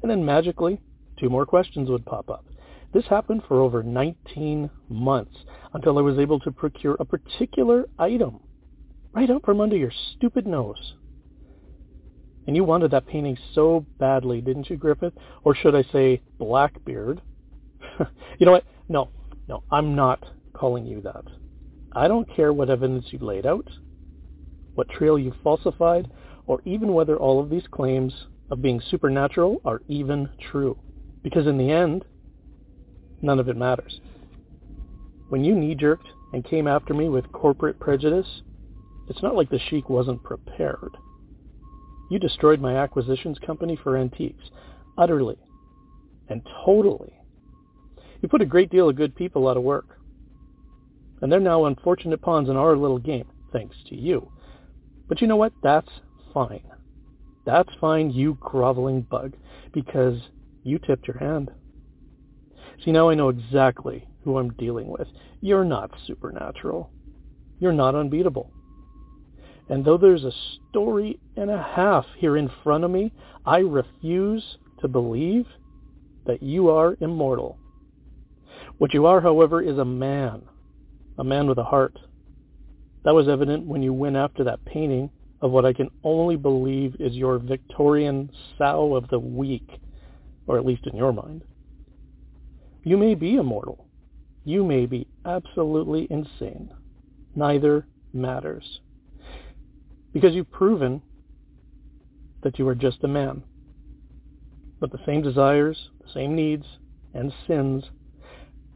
and then magically, two more questions would pop up. This happened for over 19 months until I was able to procure a particular item right out from under your stupid nose. And you wanted that painting so badly, didn't you, Griffith? Or should I say Blackbeard? [LAUGHS] you know what? No, no, I'm not calling you that. I don't care what evidence you laid out, what trail you falsified, or even whether all of these claims of being supernatural are even true. Because in the end, none of it matters. When you knee-jerked and came after me with corporate prejudice, it's not like the Sheik wasn't prepared. You destroyed my acquisitions company for antiques, utterly and totally. You put a great deal of good people out of work. And they're now unfortunate pawns in our little game, thanks to you. But you know what? That's fine. That's fine, you groveling bug, because you tipped your hand. See, now I know exactly who I'm dealing with. You're not supernatural. You're not unbeatable. And though there's a story and a half here in front of me, I refuse to believe that you are immortal. What you are, however, is a man, a man with a heart. That was evident when you went after that painting of what I can only believe is your Victorian sow of the week, or at least in your mind. You may be immortal. You may be absolutely insane. Neither matters because you've proven that you are just a man. But the same desires, the same needs, and sins,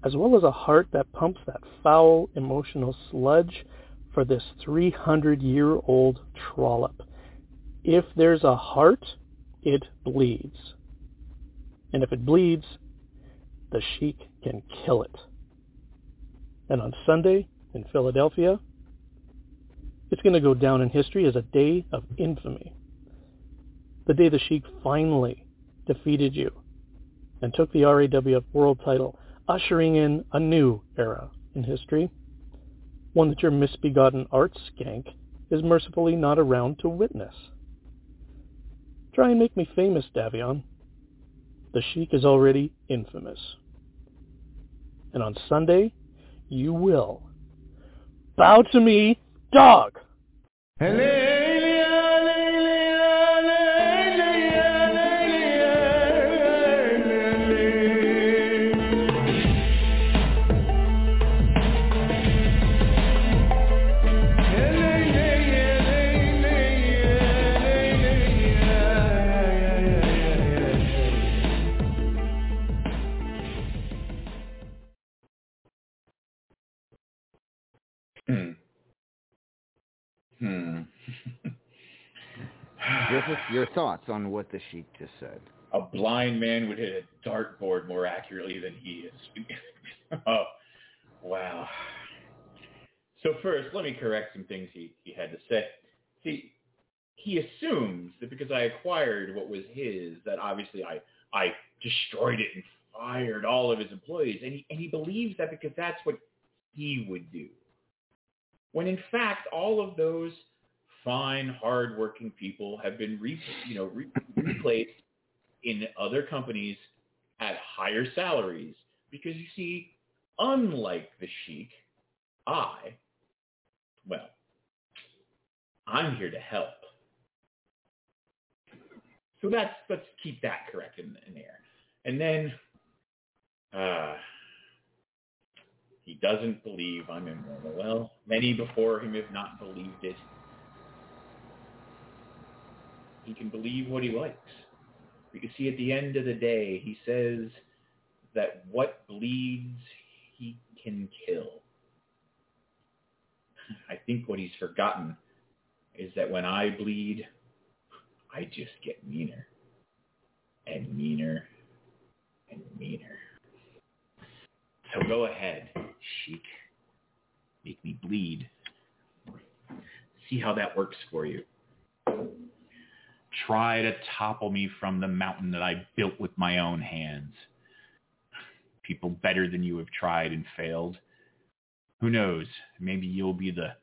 as well as a heart that pumps that foul emotional sludge for this 300-year-old trollop. If there's a heart, it bleeds. And if it bleeds, the sheik can kill it. And on Sunday in Philadelphia, it's going to go down in history as a day of infamy. The day the Sheik finally defeated you and took the RAWF world title, ushering in a new era in history, one that your misbegotten art skank is mercifully not around to witness. Try and make me famous, Davion. The Sheik is already infamous. And on Sunday, you will. Bow to me dog. Hmm. Your thoughts on what the sheik just said? a blind man would hit a dartboard more accurately than he is. [LAUGHS] oh, wow. So first, let me correct some things he, he had to say. See, he assumes that because I acquired what was his, that obviously I, I destroyed it and fired all of his employees. And he, and he believes that because that's what he would do. When in fact, all of those fine, hardworking people have been re, you know, re, replaced in other companies at higher salaries because you see, unlike the Sheik, I, well, I'm here to help. So that's let's keep that correct in, in there. And then uh, he doesn't believe I'm immortal. Well, many before him have not believed it. He can believe what he likes. You can see, at the end of the day, he says that what bleeds, he can kill. [LAUGHS] I think what he's forgotten is that when I bleed, I just get meaner and meaner and meaner. So go ahead, Sheik. Make me bleed. See how that works for you. Try to topple me from the mountain that I built with my own hands. People better than you have tried and failed. Who knows? Maybe you'll be the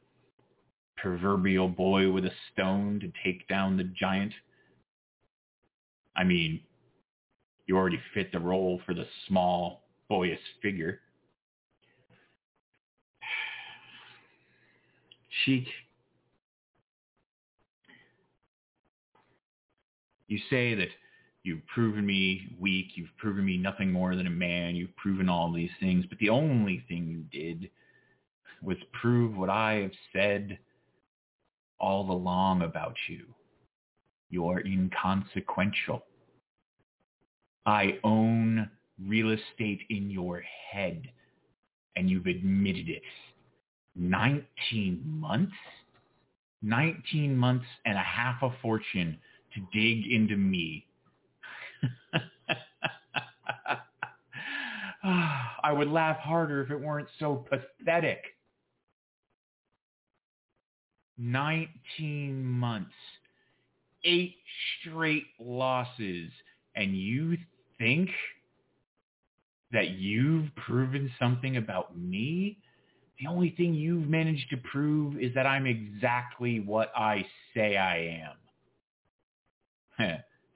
proverbial boy with a stone to take down the giant. I mean, you already fit the role for the small, boyish figure. [SIGHS] Sheik, you say that you've proven me weak, you've proven me nothing more than a man, you've proven all these things, but the only thing you did was prove what I have said all along about you. You're inconsequential. I own real estate in your head, and you've admitted it. 19 months? 19 months and a half a fortune to dig into me. [SIGHS] I would laugh harder if it weren't so pathetic. 19 months, eight straight losses, and you think that you've proven something about me? The only thing you've managed to prove is that I'm exactly what I say I am.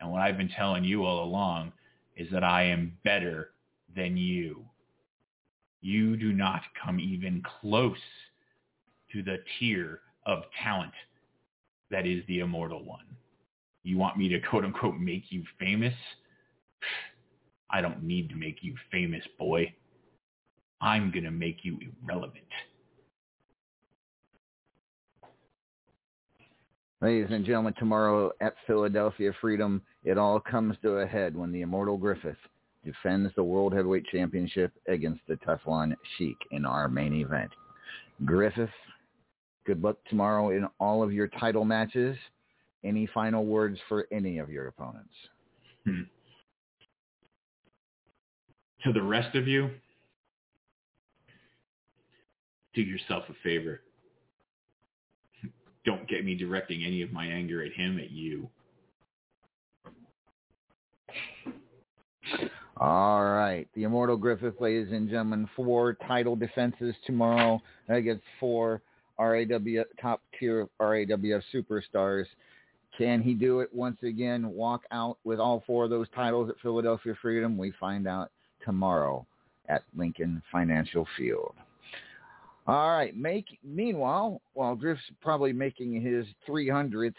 And what I've been telling you all along is that I am better than you. You do not come even close to the tier of talent that is the immortal one. You want me to quote unquote make you famous? I don't need to make you famous, boy. I'm going to make you irrelevant. Ladies and gentlemen, tomorrow at Philadelphia Freedom, it all comes to a head when the immortal Griffith defends the World Heavyweight Championship against the Teflon Sheik in our main event. Griffith, good luck tomorrow in all of your title matches. Any final words for any of your opponents? Hmm. To the rest of you, do yourself a favor. Don't get me directing any of my anger at him at you. All right. The Immortal Griffith, ladies and gentlemen, four title defenses tomorrow against four RAW top tier RAWF superstars. Can he do it once again? Walk out with all four of those titles at Philadelphia Freedom? We find out tomorrow at Lincoln Financial Field. All right. Make meanwhile, while Griff's probably making his 300th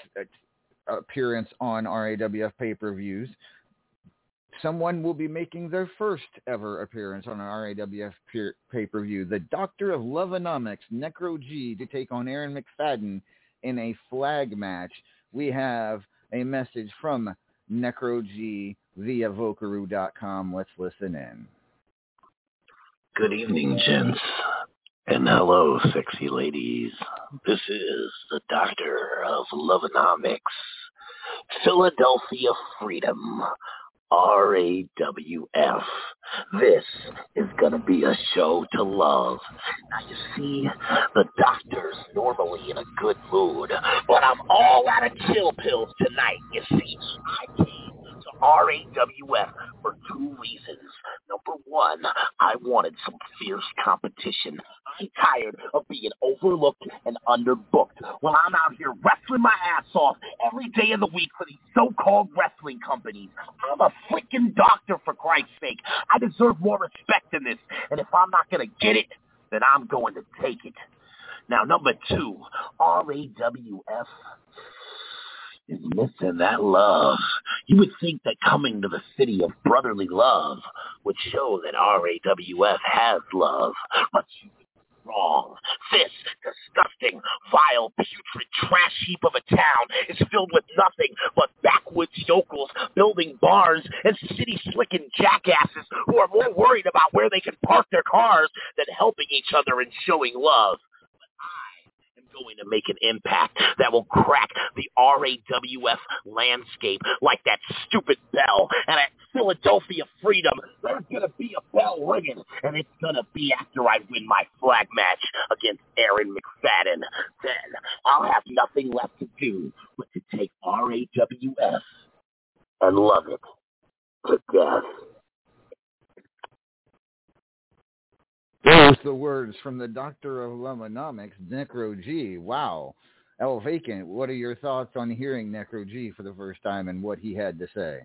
appearance on RAWF pay-per-views, someone will be making their first ever appearance on an RAWF pay-per-view. The Doctor of Loveonomics, Necro G, to take on Aaron McFadden in a flag match. We have a message from Necro G via Vocaroo.com. Let's listen in. Good evening, gents. And hello, sexy ladies. This is the Doctor of Loveonomics, Philadelphia Freedom, RAWF. This is going to be a show to love. Now, you see, the doctor's normally in a good mood, but I'm all out of chill pills tonight. You see, I came to RAWF for two reasons. Number one, I wanted some fierce competition. I'm tired of being overlooked and underbooked. Well, I'm out here wrestling my ass off every day of the week for these so-called wrestling companies. I'm a freaking doctor, for Christ's sake. I deserve more respect than this. And if I'm not going to get it, then I'm going to take it. Now, number two, RAWF is missing that love. You would think that coming to the city of brotherly love would show that RAWF has love, but you wrong. This disgusting, vile, putrid trash heap of a town is filled with nothing but backwoods yokels building barns and city-slicking jackasses who are more worried about where they can park their cars than helping each other and showing love. Going to make an impact that will crack the RAWF landscape like that stupid bell. And at Philadelphia Freedom, there's going to be a bell ringing, and it's going to be after I win my flag match against Aaron McFadden. Then I'll have nothing left to do but to take RAWF and love it to death. Those [LAUGHS] the words from the Doctor of Loveonomics, Necro G. Wow. El Vacant, what are your thoughts on hearing Necro G for the first time and what he had to say?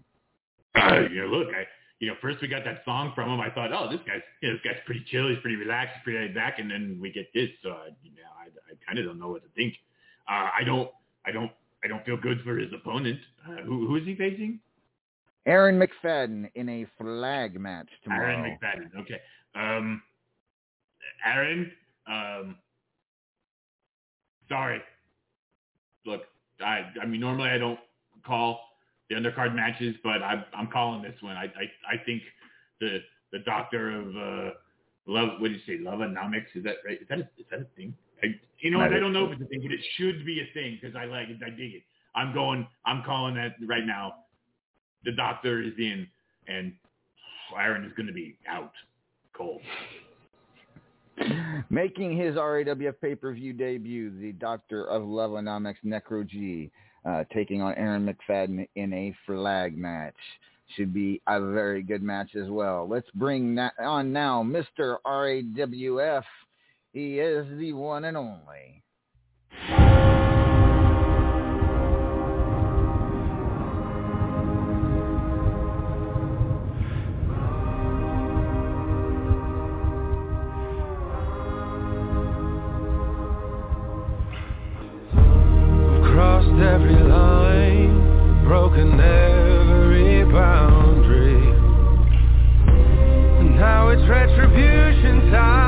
Uh, you know, look, I, you know, first we got that song from him. I thought, oh, this guy's, you know, this guy's pretty chill. He's pretty relaxed, pretty laid back. And then we get this. So, uh, you know, I, I kind of don't know what to think. Uh, I don't, I don't, I don't feel good for his opponent. Uh, who, who is he facing? Aaron McFadden in a flag match tomorrow. Aaron McFadden. Okay. Um, Aaron, um, sorry. Look, I, I mean, normally I don't call the undercard matches, but I, I'm calling this one. I, I, I think the, the doctor of, uh, love, what did you say? Loveonomics? Is that right? Is that a, is that a thing? I, you know what? I don't know if it's a thing, but it should be a thing because I like it. I dig it. I'm going, I'm calling that right now. The doctor is in and Aaron is going to be out cold. [LAUGHS] Making his RAWF pay-per-view debut, the Doctor of Loveonomics Necro G, uh, taking on Aaron McFadden in a flag match. Should be a very good match as well. Let's bring on now, Mr. RAWF. He is the one and only. Broken every boundary. And now it's retribution time,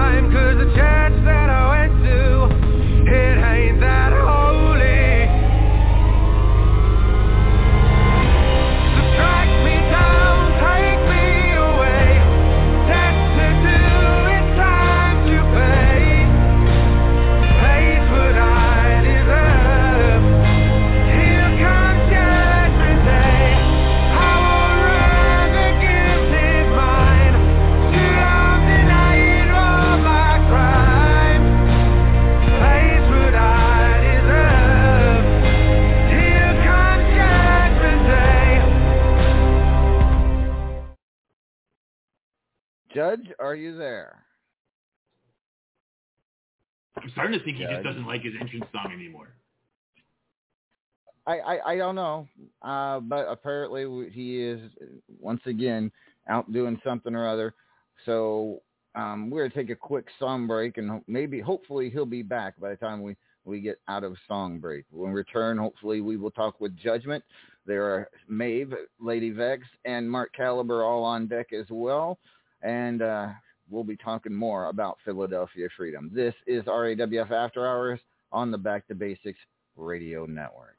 Judge, are you there? I'm starting to think he just doesn't like his entrance song anymore. I, I, I don't know, uh, but apparently he is once again out doing something or other. So um, we're gonna take a quick song break, and maybe, hopefully, he'll be back by the time we we get out of song break. When we return, hopefully, we will talk with Judgment. There are Maeve, Lady Vex, and Mark Caliber all on deck as well, and uh, we'll be talking more about Philadelphia Freedom. This is RAWF After Hours on the Back to Basics Radio Network.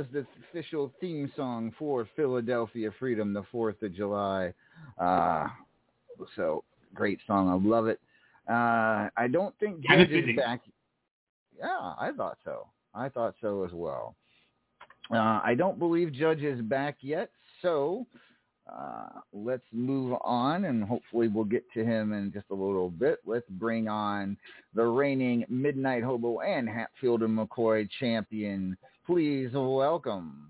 Was the official theme song for Philadelphia Freedom, the 4th of July. Uh, so, great song. I love it. Uh, I don't think Judge is back. Yeah, I thought so. I thought so as well. Uh, I don't believe Judge is back yet, so uh, let's move on, and hopefully we'll get to him in just a little bit. Let's bring on the reigning Midnight Hobo and Hatfield and McCoy champion. Please welcome.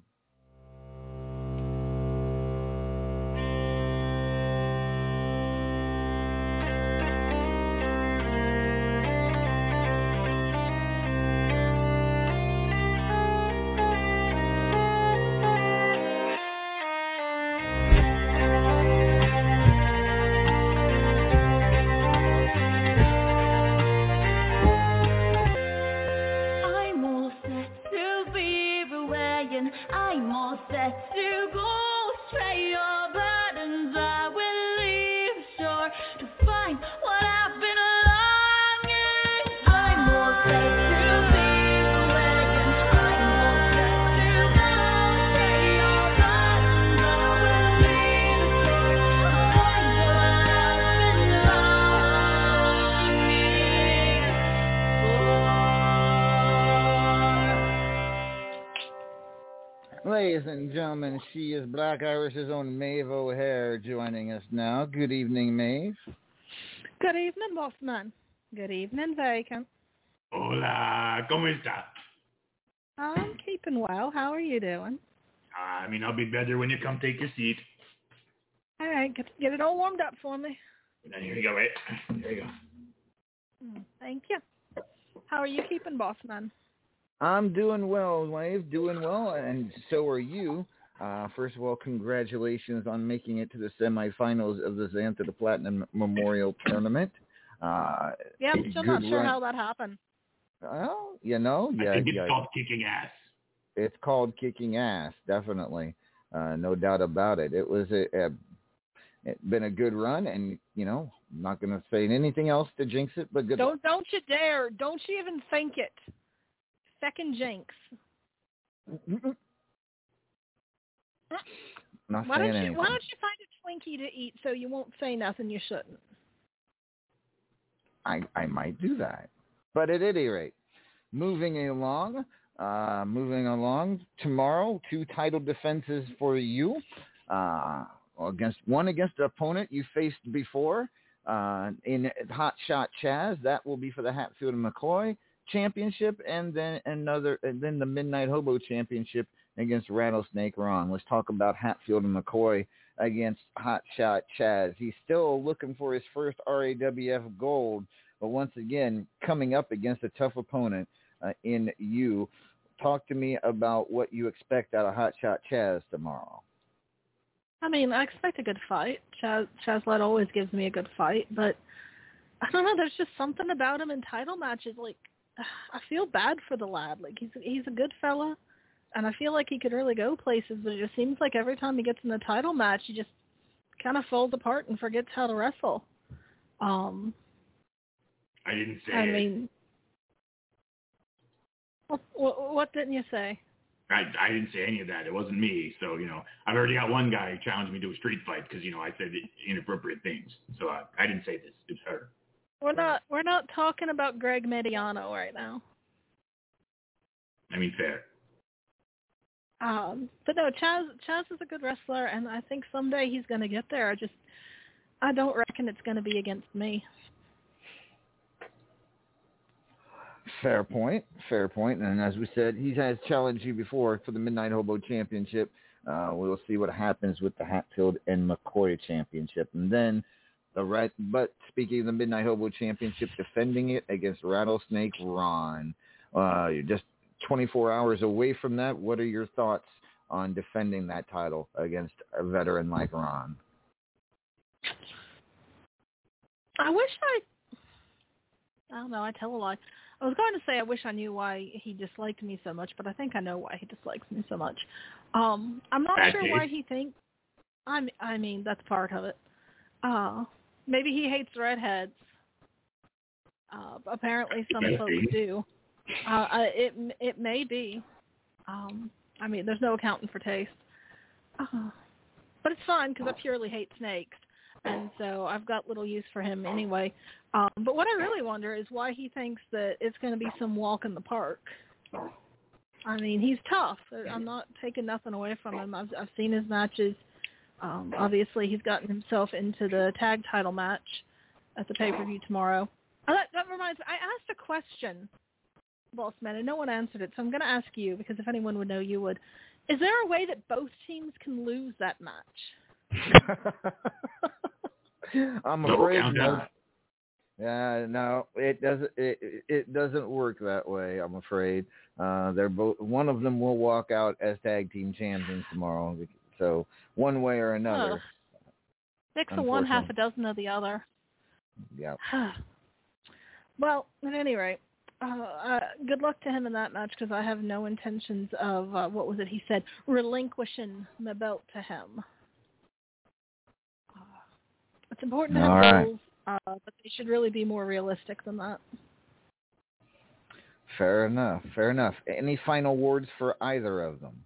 Ladies and gentlemen, she is Black Irish's own Maeve O'Hare joining us now. Good evening, Maeve. Good evening, Bossman. Good evening, Vacant. Hola, ¿cómo está? I'm keeping well. How are you doing? I mean, I'll be better when you come take your seat. All right, get, get it all warmed up for me. And here you go, right? There you go. Mm, Thank you. How are you keeping, Bossman? I'm doing well, Maeve, doing well, and so are you. Uh, first of all, congratulations on making it to the semifinals of the Xantha the Platinum Memorial Tournament. Uh, Yeah, I'm still not sure run. how that happened. Well, you know, yeah, I think it's yeah. called kicking ass. It's called kicking ass, definitely, uh, no doubt about it. It was a, a it's been a good run, and you know, I'm not going to say anything else to jinx it, but good. Don't don't you dare! Don't you even think it. Second jinx. Not Why saying don't you anything. Why don't you find a Twinkie to eat so you won't say nothing you shouldn't? I I might do that. But at any rate, moving along, uh, moving along. Tomorrow, two title defenses for you. Uh, against one against the opponent you faced before uh, in Hot Shot Chaz. That will be for the Hatfield and McCoy Championship, and then another, and then the Midnight Hobo Championship against Rattlesnake Ron. Let's talk about Hatfield and McCoy against Hot Shot Chaz. He's still looking for his first RAWF gold, but once again coming up against a tough opponent uh, in you. Talk to me about what you expect out of Hot Shot Chaz tomorrow. I mean, I expect a good fight. Chaz Chazlet always gives me a good fight, but I don't know. There's just something about him in title matches. Like, [SIGHS] I feel bad for the lad. Like, he's he's a good fella, and I feel like he could really go places. But it just seems like every time he gets in a title match, he just kind of falls apart and forgets how to wrestle. Um, I didn't say I it. mean, what, what, what didn't you say? I, I didn't say any of that. It wasn't me. So, you know, I've already got one guy who challenged me to a street fight because, you know, I said inappropriate things. So I, I didn't say this. It was her. We're not we're not talking about Greg Mediano right now. I mean, fair. Um, but no, Chaz Chaz is a good wrestler, and I think someday he's going to get there. I just I don't reckon it's going to be against me. Fair point. Fair point. And as we said, he has challenged you before for the Midnight Hobo Championship. Uh, we'll see what happens with the Hatfield and McCoy Championship, and then the red. But speaking of the Midnight Hobo Championship, defending it against Rattlesnake Ron. Uh, you're just 24 hours away from that. What are your thoughts on defending that title against a veteran like Ron? I wish I. I don't know. I tell a lie. I was going to say I wish I knew why he disliked me so much, but I think I know why he dislikes me so much. Um, I'm not Bad sure taste. why he thinks. I mean, I mean that's part of it. Uh, maybe he hates redheads. Uh, apparently, some folks do. Uh, it it may be. Um, I mean, there's no accounting for taste. Uh, but it's fine because I purely hate snakes, and so I've got little use for him anyway. Um, but what I really wonder is why he thinks that it's going to be some walk in the park. I mean, he's tough. I'm not taking nothing away from him. I've I've seen his matches. Um, obviously, he's gotten himself into the tag title match at the pay per view tomorrow. Oh, that, that reminds me. I asked a question, Boss Man, and no one answered it. So I'm going to ask you because if anyone would know, you would. Is there a way that both teams can lose that match? [LAUGHS] I'm afraid no. out. Yeah, no, it doesn't. It it doesn't work that way. I'm afraid. Uh, they're both. One of them will walk out as tag team champions tomorrow. So one way or another. Six of one, half a dozen of the other. Yeah. [SIGHS] well, at any rate, uh, uh, good luck to him in that match because I have no intentions of uh, what was it he said relinquishing the belt to him. Uh, [SIGHS] it's important to have right. goals, uh, but they should really be more realistic than that. Fair enough. Fair enough. Any final words for either of them?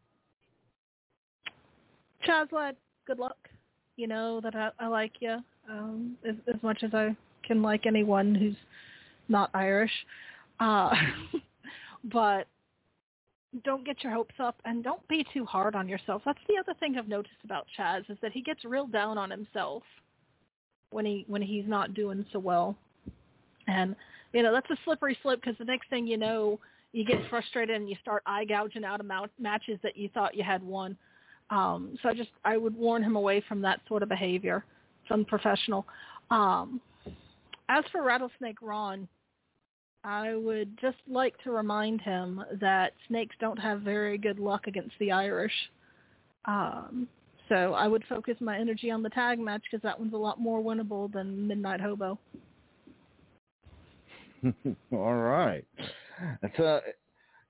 Chazlad, good luck. You know that I, I like you um, as, as much as I can like anyone who's not Irish. Uh, [LAUGHS] but don't get your hopes up and don't be too hard on yourself. That's the other thing I've noticed about Chaz is that he gets real down on himself when he when he's not doing so well. And you know that's a slippery slope because the next thing you know, you get frustrated and you start eye gouging out of mou- matches that you thought you had won. Um, so I just I would warn him away from that sort of behavior. It's unprofessional. Um, as for Rattlesnake Ron, I would just like to remind him that snakes don't have very good luck against the Irish. Um, so I would focus my energy on the tag match because that one's a lot more winnable than Midnight Hobo. [LAUGHS] All right. Uh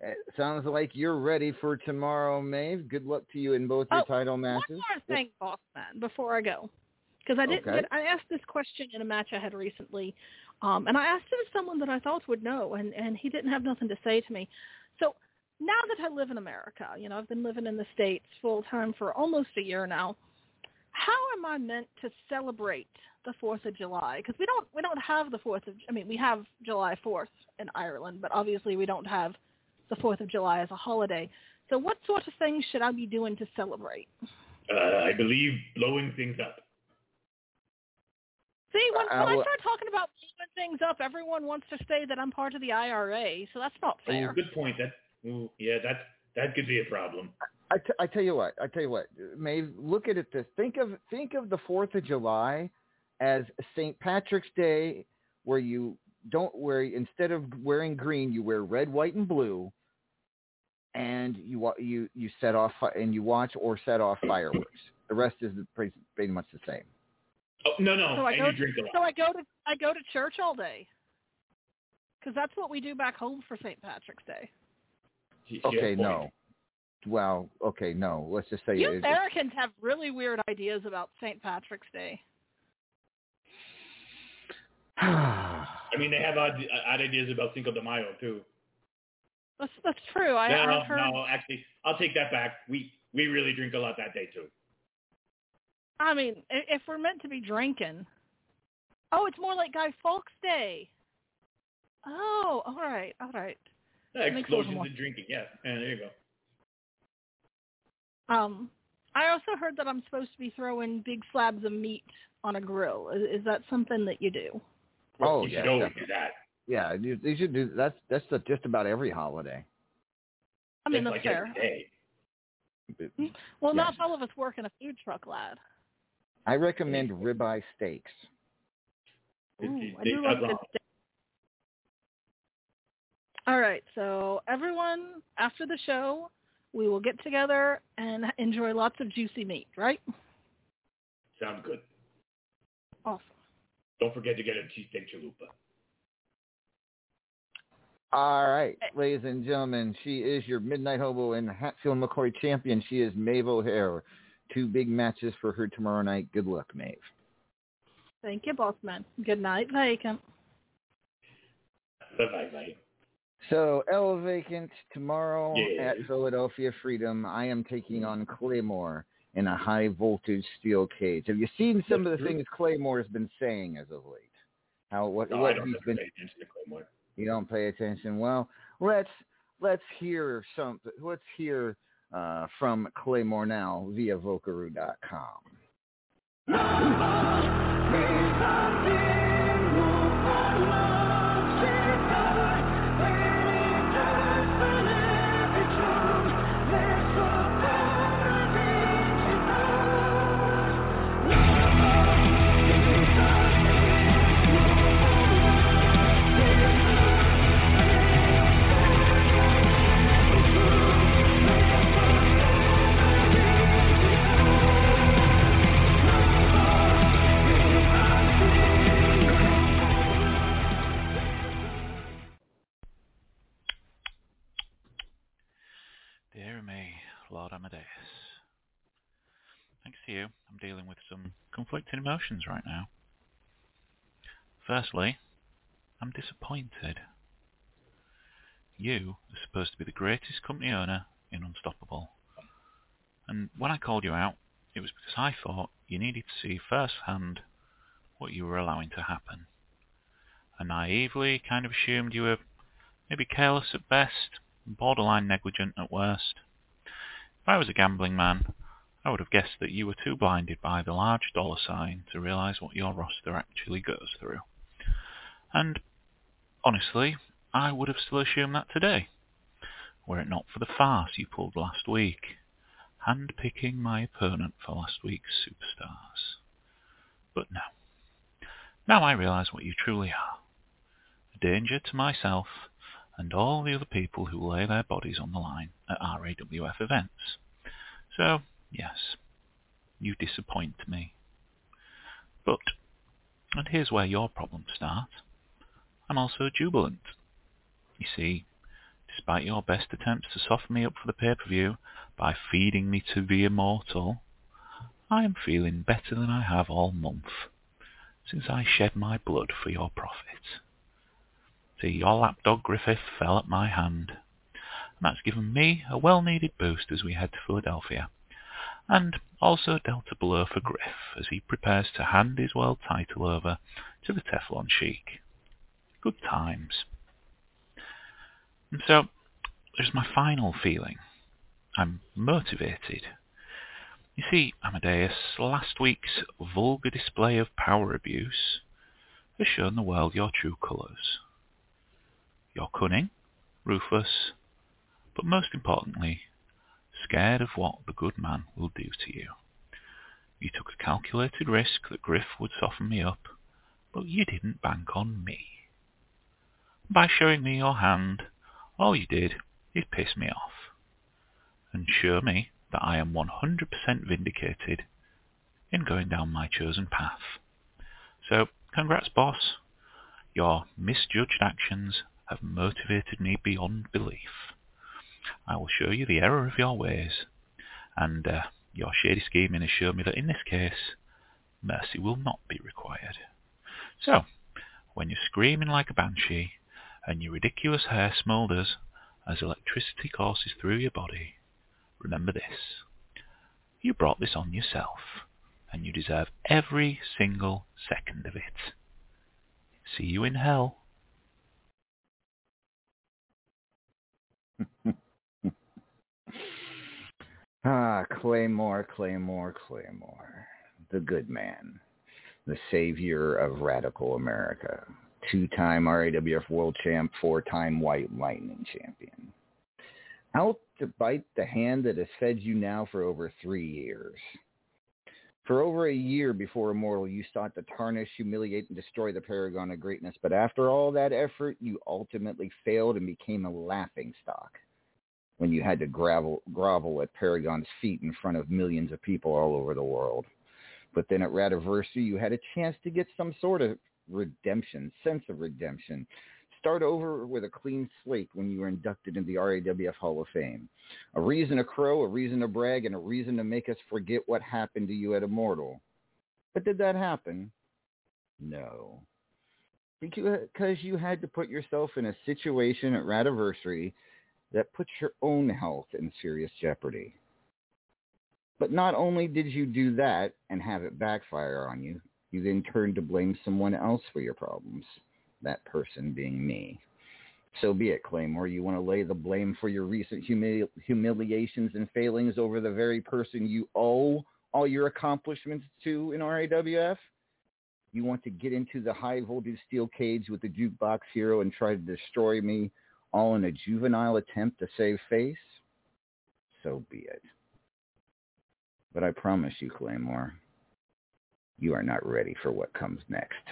it sounds like you're ready for tomorrow, Maeve. Good luck to you in both your Oh, title matches. One more thing, boss man, before I go, because I didn't Okay. get. I asked this question in a match I had recently, um, and I asked it of someone that I thought would know, and and he didn't have nothing to say to me. So now that I live in America, you know, I've been living in the states full time for almost a year now. How am I meant to celebrate the Fourth of July? Because we don't we don't have the Fourth of. I mean, we have July Fourth in Ireland, but obviously we don't have the Fourth of July as a holiday. So what sort of things should I be doing to celebrate? Uh, I believe blowing things up. See, when, Uh, when I well- start talking about blowing things up, everyone wants to say that I'm part of the IRA, so that's not fair. Oh, fair. good point. That ooh, yeah, that that could be a problem. I, t- I tell you what. I tell you what. Maeve, look at it this. Think of think of the Fourth of July as St. Patrick's Day, where you don't wear instead of wearing green, you wear red, white, and blue, and you you you set off and you watch or set off fireworks. The rest is pretty, pretty much the same. Oh no no, so I and go you drink a lot. so I go to I go to church all day. Because that's what we do back home for St. Patrick's Day. She- she has Okay, no. Well, okay, no. Let's just say You it- Americans have really weird ideas about St. Patrick's Day. [SIGHS] [SIGHS] [SIGHS] I mean, they have odd, odd ideas about Cinco de Mayo too. That's that's true. I, no, I've heard. no, actually, I'll take that back. We we really drink a lot that day too. I mean, if we're meant to be drinking, oh, it's more like Guy Fawkes Day. Oh, all right, all right. Yeah, Makes a little explosions and drinking. Yeah, and there you go. Um, I also heard that I'm supposed to be throwing big slabs of meat on a grill. Is, is that something that you do? Well, Oh, you yeah, should always definitely. do that. Yeah, you- they should do that's that's the, just about every holiday. I mean, It's that's like fair. every day. Hmm? Well, not all of us work in a food truck, lad. I recommend ribeye steaks. Ooh, I do love as good steak. All right, so everyone, after the show, we will get together and enjoy lots of juicy meat, right? Sounds good. Awesome. Don't forget to get a cheesesteak chalupa. All right, ladies and gentlemen, she is your Midnight Hobo and Hatfield McCoy champion. She is Maeve O'Hare. Two big matches for her tomorrow night. Good luck, Maeve. Thank you, boss man. Good night, vacant. Bye bye bye. So, El Vacant tomorrow Yeah. at Philadelphia Freedom. I am taking mm-hmm. on Claymore in a high voltage steel cage. Have you seen some of the things Claymore has been saying as of late? How what No, I what don't he's ever been pay attention to Claymore. you don't pay attention. Well, let's let's hear some. Let's hear uh, from Claymore now via Vocaroo.com. [LAUGHS] to you, I'm dealing with some conflicting emotions right now. Firstly, I'm disappointed. You are supposed to be the greatest company owner in Unstoppable. And when I called you out, it was because I thought you needed to see firsthand what you were allowing to happen. I naively kind of assumed you were maybe careless at best, borderline negligent at worst. If I was a gambling man, I would have guessed that you were too blinded by the large dollar sign to realize what your roster actually goes through. And honestly, I would have still assumed that today, were it not for the farce you pulled last week, hand-picking my opponent for last week's superstars. But no. Now I realize what you truly are. A danger to myself and all the other people who lay their bodies on the line at RAWF events. So, yes, you disappoint me. But, and here's where your problems start, I'm also jubilant. You see, despite your best attempts to soften me up for the pay-per-view by feeding me to the immortal, I am feeling better than I have all month, since I shed my blood for your profit. See, your lapdog Griffith fell at my hand, and that's given me a well-needed boost as we head to Philadelphia, and also dealt a blow for Griff as he prepares to hand his world title over to the Teflon Sheik. Good times. And so, there's my final feeling. I'm motivated. You see, Amadeus, last week's vulgar display of power abuse has shown the world your true colours. You're cunning, ruthless, but most importantly, scared of what the good man will do to you. You took a calculated risk that Griff would soften me up, but you didn't bank on me. By showing me your hand, all you did is piss me off, and show me that I am 100% vindicated in going down my chosen path. So, congrats boss. Your misjudged actions have motivated me beyond belief. I will show you the error of your ways, and uh, your shady scheming has shown me that in this case, mercy will not be required. So, when you're screaming like a banshee, and your ridiculous hair smoulders as electricity courses through your body, remember this. You brought this on yourself, and you deserve every single second of it. See you in hell. [LAUGHS] Ah, Claymore, Claymore, Claymore. The good man. The savior of radical America. two-time RAWF World Champ, four-time White Lightning Champion. Out to bite the hand that has fed you now for over three years. For over a year before Immortal, you sought to tarnish, humiliate, and destroy the Paragon of Greatness. But after all that effort, you ultimately failed and became a laughing stock when you had to grovel at Paragon's feet in front of millions of people all over the world. But then at Radiversary, you had a chance to get some sort of redemption, sense of redemption. Start over with a clean slate when you were inducted into the RAWF Hall of Fame. A reason to crow, a reason to brag, and a reason to make us forget what happened to you at Immortal. But did that happen? No. Because you had to put yourself in a situation at Radiversary that puts your own health in serious jeopardy. But not only did you do that and have it backfire on you, you then turned to blame someone else for your problems, that person being me. So be it, Claymore. You want to lay the blame for your recent humili- humiliations and failings over the very person you owe all your accomplishments to in RAWF? You want to get into the high voltage steel cage with the jukebox hero and try to destroy me all in a juvenile attempt to save face? So be it. But I promise you, Claymore, you are not ready for what comes next.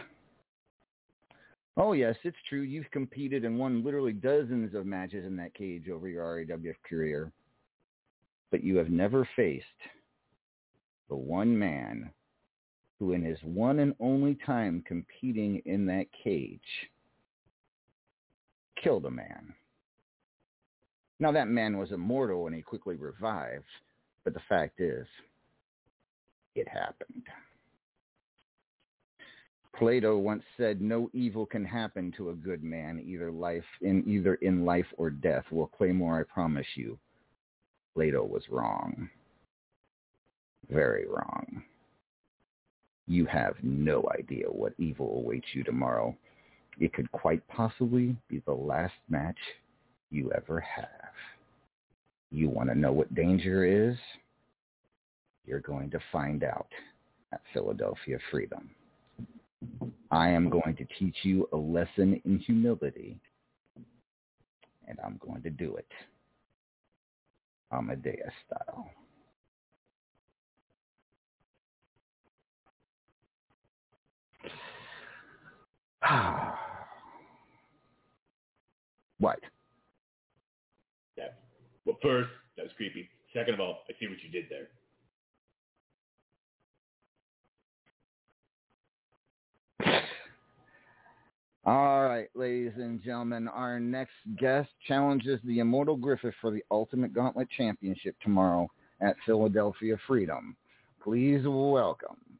Oh, yes, it's true. You've competed and won literally dozens of matches in that cage over your RAWF career. But you have never faced the one man who, in his one and only time competing in that cage, killed a man. Now, that man was immortal and he quickly revived, but the fact is, it happened. Plato once said, "No evil can happen to a good man, either life in either in life or death." Well, Claymore, I promise you, Plato was wrong. Very wrong. You have no idea what evil awaits you tomorrow. It could quite possibly be the last match you ever have. You want to know what danger is? You're going to find out at Philadelphia Freedom. I am going to teach you a lesson in humility, and I'm going to do it Amadeus style. [SIGHS] what? Yeah. Well, first, that was creepy. Second of all, I see what you did there. [LAUGHS] All right, ladies and gentlemen, our next guest challenges the Immortal Griffith for the Ultimate Gauntlet Championship tomorrow at Philadelphia Freedom. Please welcome.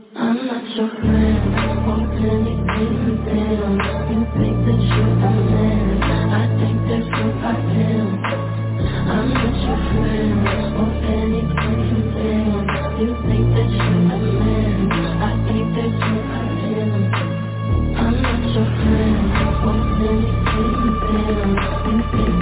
I'm not your friend, or anything down. You think that you're the man, I think that you I am. I'm not your friend, or anything down. You think that you're the man, I think that you I am. I'm not your friend, or anything down. You think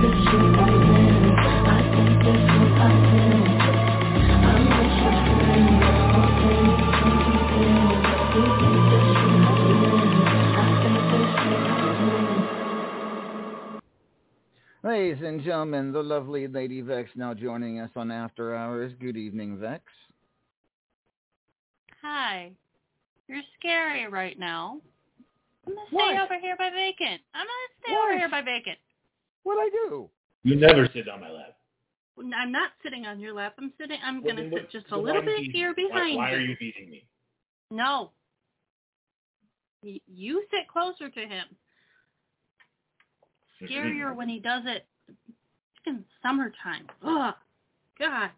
Ladies and gentlemen, the lovely Lady Vex now joining us on After Hours. Good evening, Vex. Hi. You're scary right now. I'm gonna stay What? over here by vacant. I'm gonna stay What? over here by vacant. What'd I do? You never sit on my lap. I'm not sitting on your lap. I'm sitting. I'm Well, gonna sit what- just a little bit you here behind me? Why- behind Why, are you. you beating me? No. Y- You sit closer to him. Scarier when he does it. In summertime. Ugh. God.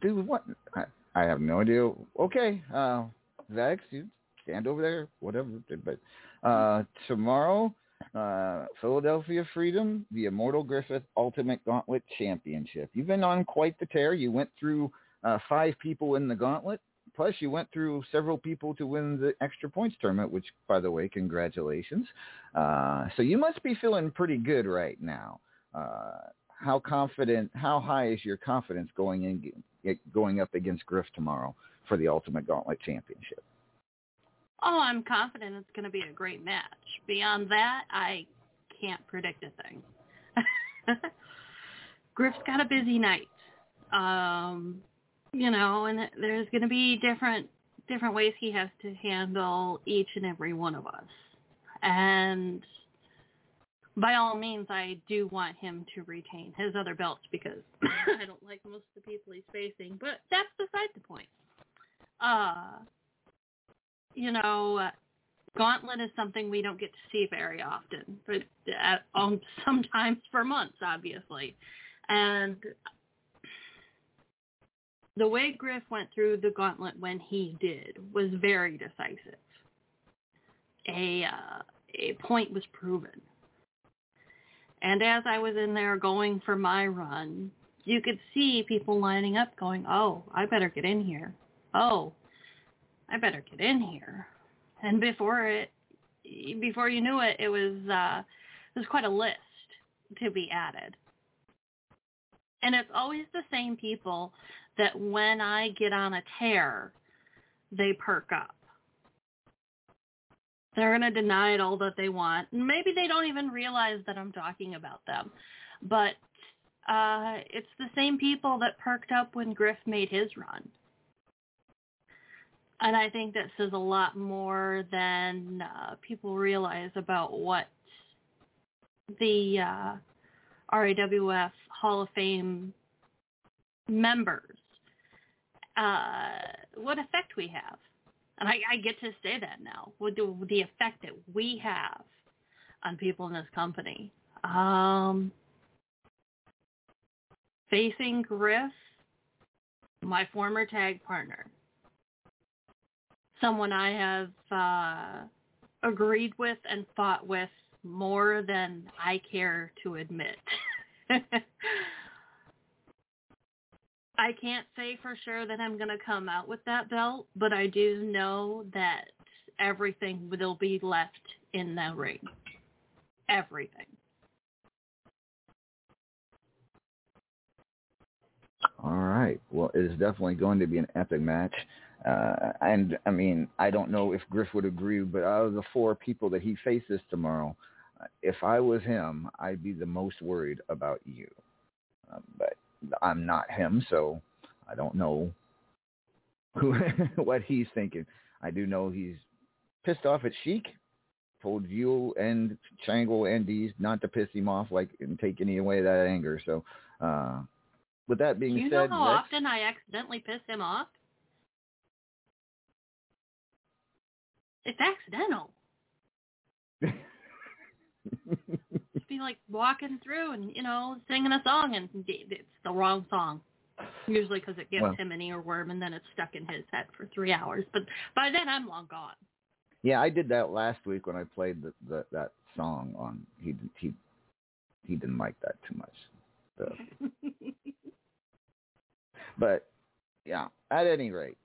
Dude, what? I, I have no idea. Okay, uh, Vex, you stand over there, whatever. But uh, tomorrow, uh, Philadelphia Freedom, the Immortal Griffith Ultimate Gauntlet Championship. You've been on quite the tear. You went through uh, five people in the gauntlet. Plus, you went through several people to win the extra points tournament, which, by the way, congratulations. Uh, so you must be feeling pretty good right now. Uh, how confident? How high is your confidence going in, going up against Griff tomorrow for the Ultimate Gauntlet Championship? Oh, I'm confident it's going to be a great match. Beyond that, I can't predict a thing. [LAUGHS] Griff's got a busy night. Um, you know, and there's going to be different different ways he has to handle each and every one of us. And by all means, I do want him to retain his other belts because [COUGHS] I don't like most of the people he's facing. But that's beside the point. Uh, you know, Gauntlet is something we don't get to see very often, but uh, um, [LAUGHS] sometimes for months, obviously. And the way Griff went through the gauntlet when he did was very decisive. A uh, a point was proven. And as I was in there going for my run, you could see people lining up going, "Oh, I better get in here. Oh, I better get in here." And before it before you knew it, it was uh it was quite a list to be added. And it's always the same people that when I get on a tear, they perk up. They're going to deny it all that they want. And maybe they don't even realize that I'm talking about them. But uh, it's the same people that perked up when Griff made his run. And I think that says a lot more than uh, people realize about what the uh, RAWF Hall of Fame members, uh, what effect we have. And I, I get to say that now, with the, the effect that we have on people in this company. Um, facing Griff, my former tag partner, someone I have uh, agreed with and fought with more than I care to admit. [LAUGHS] I can't say for sure that I'm going to come out with that belt, but I do know that everything will be left in the ring. Everything. All right. Well, it is definitely going to be an epic match. Uh, and I mean, I don't know if Griff would agree, but out of the four people that he faces tomorrow, uh, if I was him, I'd be the most worried about you. Um, but I'm not him, so I don't know who, [LAUGHS] what he's thinking. I do know he's pissed off at Sheik. Told you and Shango and D's not to piss him off, like and take any away that anger. So, uh, with that being Do you said, know how often I accidentally piss him off? It's accidental. [LAUGHS] Be like walking through and, you know, singing a song and it's the wrong song. Usually because it gives Well- him an earworm and then it's stuck in his head for three hours. But by then I'm long gone. Yeah, I did that last week when I played the, the that song on. He he he didn't like that too much. So. [LAUGHS] But yeah, at any rate,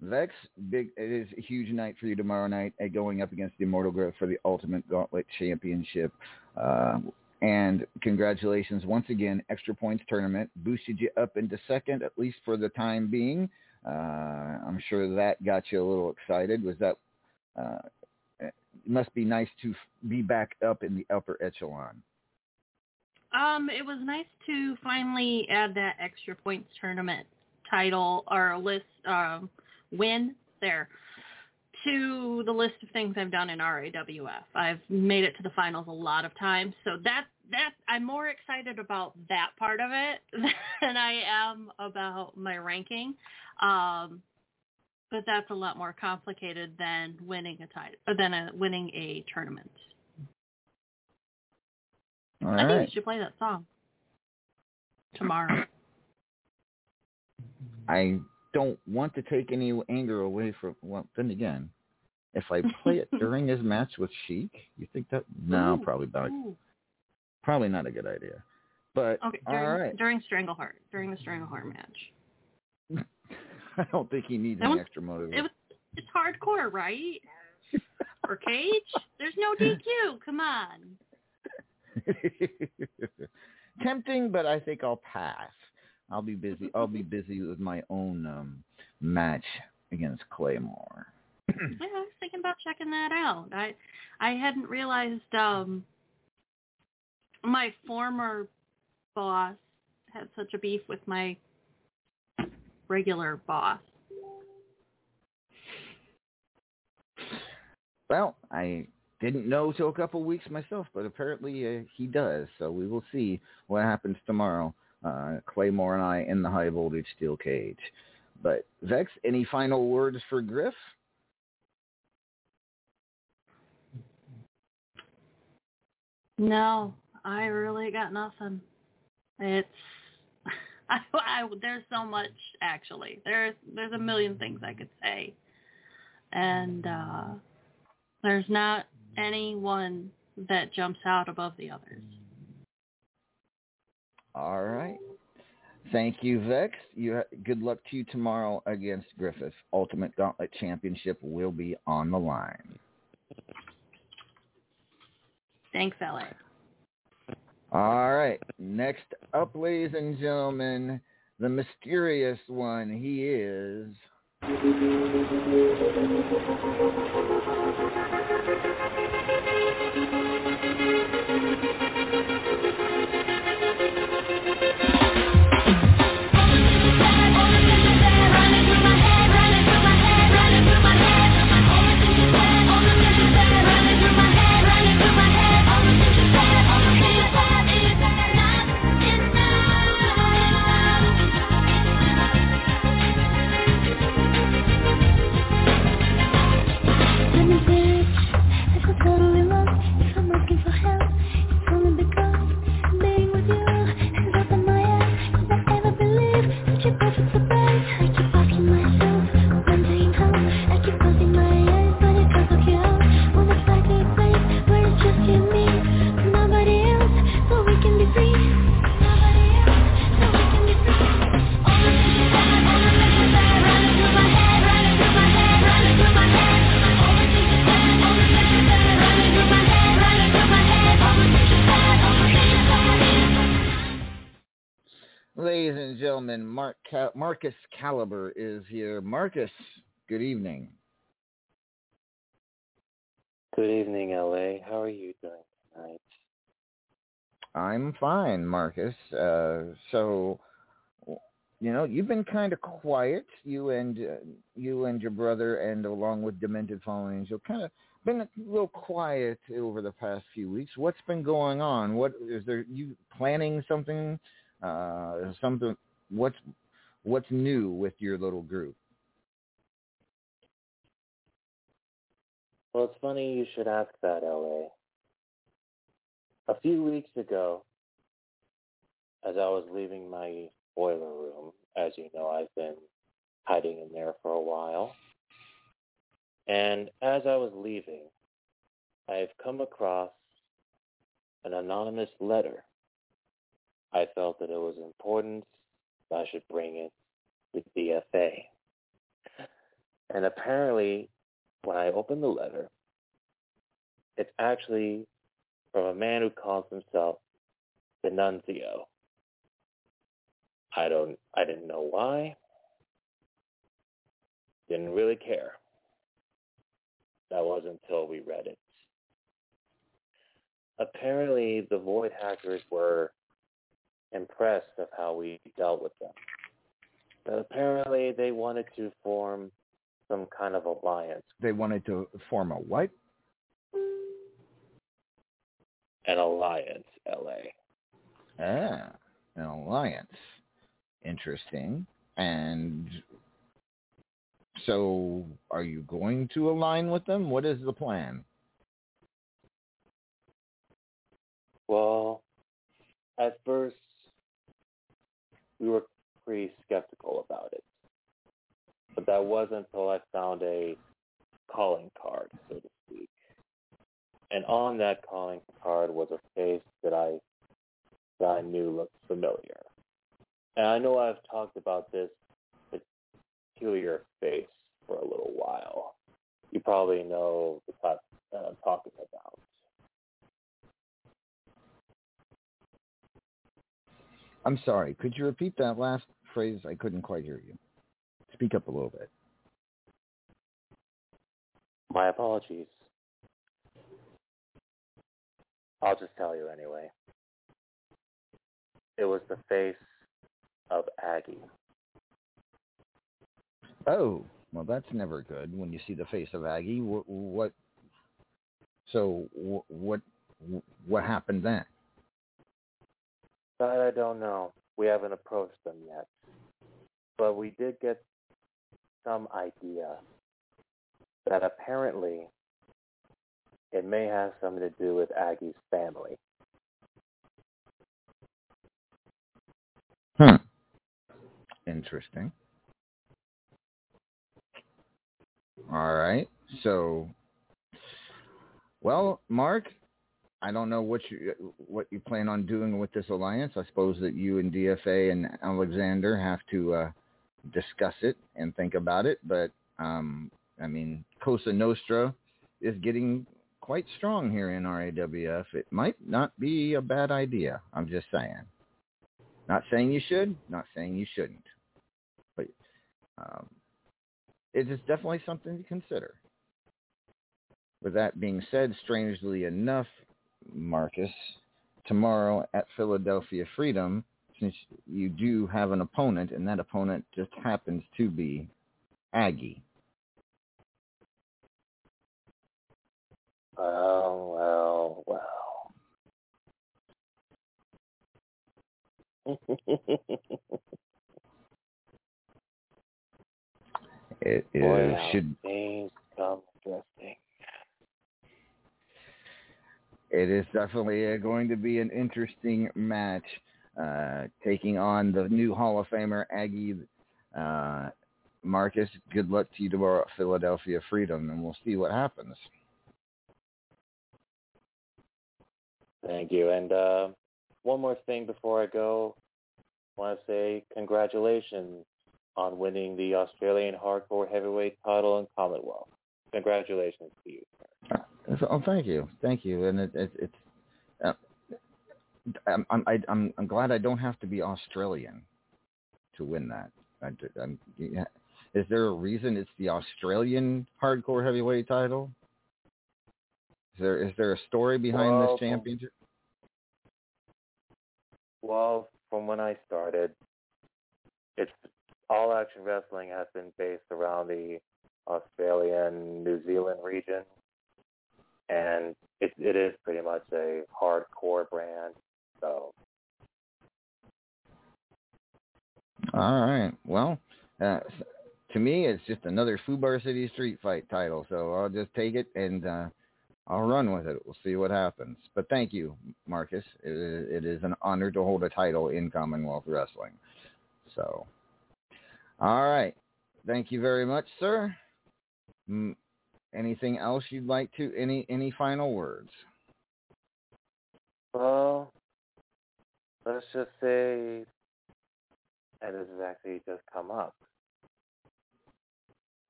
Vex, big. It is a huge night for you tomorrow night, uh, going up against the Immortal Growth for the Ultimate Gauntlet Championship. Uh, and congratulations once again, Extra Points Tournament boosted you up into second, at least for the time being. Uh, I'm sure that got you a little excited. Was that? Uh, it must be nice to be back up in the upper echelon. Um, it was nice to finally add that extra points tournament title or list um, win there to the list of things I've done in RAWF. I've made it to the finals a lot of times, so that that I'm more excited about that part of it [LAUGHS] than I am about my ranking. Um, but that's a lot more complicated than winning a title, than a, winning a tournament. All I think right. we should play that song tomorrow. I don't want to take any anger away from. Well, then again, if I play it [LAUGHS] during his match with Sheik, you think that? No, Ooh, probably not. ooh. Probably not a good idea. But Okay, all during, right, during Strangleheart, during the Strangleheart match. [LAUGHS] I don't think he needs was- extra motivation. It was, it's hardcore, right? or Cage? There's no DQ. Come on. [LAUGHS] Tempting, but I think I'll pass. I'll be busy. I'll be busy with my own um, match against Claymore. Yeah, I was thinking about checking that out. I I hadn't realized um my former boss had such a beef with my regular boss. Well, I didn't know till a couple weeks myself, but apparently uh, he does. So we will see what happens tomorrow. Uh, Claymore and I in the high voltage steel cage. But Vex, any final words for Griff? No, I really got nothing. It's [LAUGHS] I, I there's so much actually. There's there's a million things I could say, and uh, there's not any one that jumps out above the others. All right. Thank you, Vex. You ha- good luck to you tomorrow against Griffith. Ultimate Gauntlet Championship will be on the line. Thanks, LA. All right. Next up, ladies and gentlemen, the mysterious one. He is. Marcus Caliber is here. Marcus, good evening. Good evening, LA. How are you doing tonight? I'm fine, Marcus. Uh, so, you know, you've been kind of quiet. You and uh, you and your brother, and along with Demented Fallen Angel, kind of been a little quiet over the past few weeks. What's been going on? What is there? You planning something? Uh, something? What's what's new with your little group? Well, it's funny you should ask that, LA. A few weeks ago, as I was leaving my boiler room, as you know, I've been hiding in there for a while. And as I was leaving, I've come across an anonymous letter. I felt that it was important I should bring it to DFA. And apparently, when I opened the letter, it's actually from a man who calls himself the Nuncio. I don't I didn't know why. Didn't really care. That wasn't until we read it. Apparently the Void hackers were impressed of how we dealt with them. But apparently they wanted to form some kind of alliance. They wanted to form a what? An alliance, LA. Ah, an alliance. Interesting. And so, are you going to align with them? What is the plan? Well, at first, we were pretty skeptical about it. But that wasn't until I found a calling card, so to speak. And on that calling card was a face that I that I knew looked familiar. And I know I've talked about this peculiar face for a little while. You probably know the type that I'm talking about. I'm sorry. Could you repeat that last phrase? I couldn't quite hear you. Speak up a little bit. My apologies. I'll just tell you anyway. It was the face of Aggie. Oh, well, that's never good when you see the face of Aggie. What? what so what? What happened then? That I don't know. We haven't approached them yet. But we did get some idea that apparently it may have something to do with Aggie's family. Hmm. Interesting. All right. So, well, Mark, I don't know what you what you plan on doing with this alliance. I suppose that you and DFA and Alexander have to uh, discuss it and think about it. But um, I mean, Cosa Nostra is getting quite strong here in RAWF. It might not be a bad idea. I'm just saying. Not saying you should. Not saying you shouldn't. But um, it is definitely something to consider. With that being said, strangely enough, Marcus, tomorrow at Philadelphia Freedom, since you do have an opponent, and that opponent just happens to be Aggie. Oh, well, well, well. [LAUGHS] It is Boy, should things come interesting. It is definitely uh, going to be an interesting match, uh, taking on the new Hall of Famer Aggie. Uh, Marcus, good luck to you tomorrow at Philadelphia Freedom, and we'll see what happens. Thank you. And uh, one more thing before I go. I want to say congratulations on winning the Australian Hardcore Heavyweight title in Commonwealth. Congratulations to you. So- Oh, thank you, thank you, and it, it, it's. Uh, I'm, I'm I- I'm I'm glad I don't have to be Australian to win that. I, I'm, yeah. Is there a reason it's the Australian hardcore heavyweight title? Is there is there a story behind Well, this championship? Well, from when I started, it's all action wrestling has been based around the Australian, New Zealand region, and it it is pretty much a hardcore brand. So All right. Well, uh, to me, it's just another Fubar City Street Fight title, so I'll just take it and uh, I'll run with it. We'll see what happens. But thank you, Marcus. It is, it is an honor to hold a title in Commonwealth Wrestling. So, all right. Thank you very much, sir. Anything else you'd like to? Any any final words? Well, let's just say that this has actually just come up.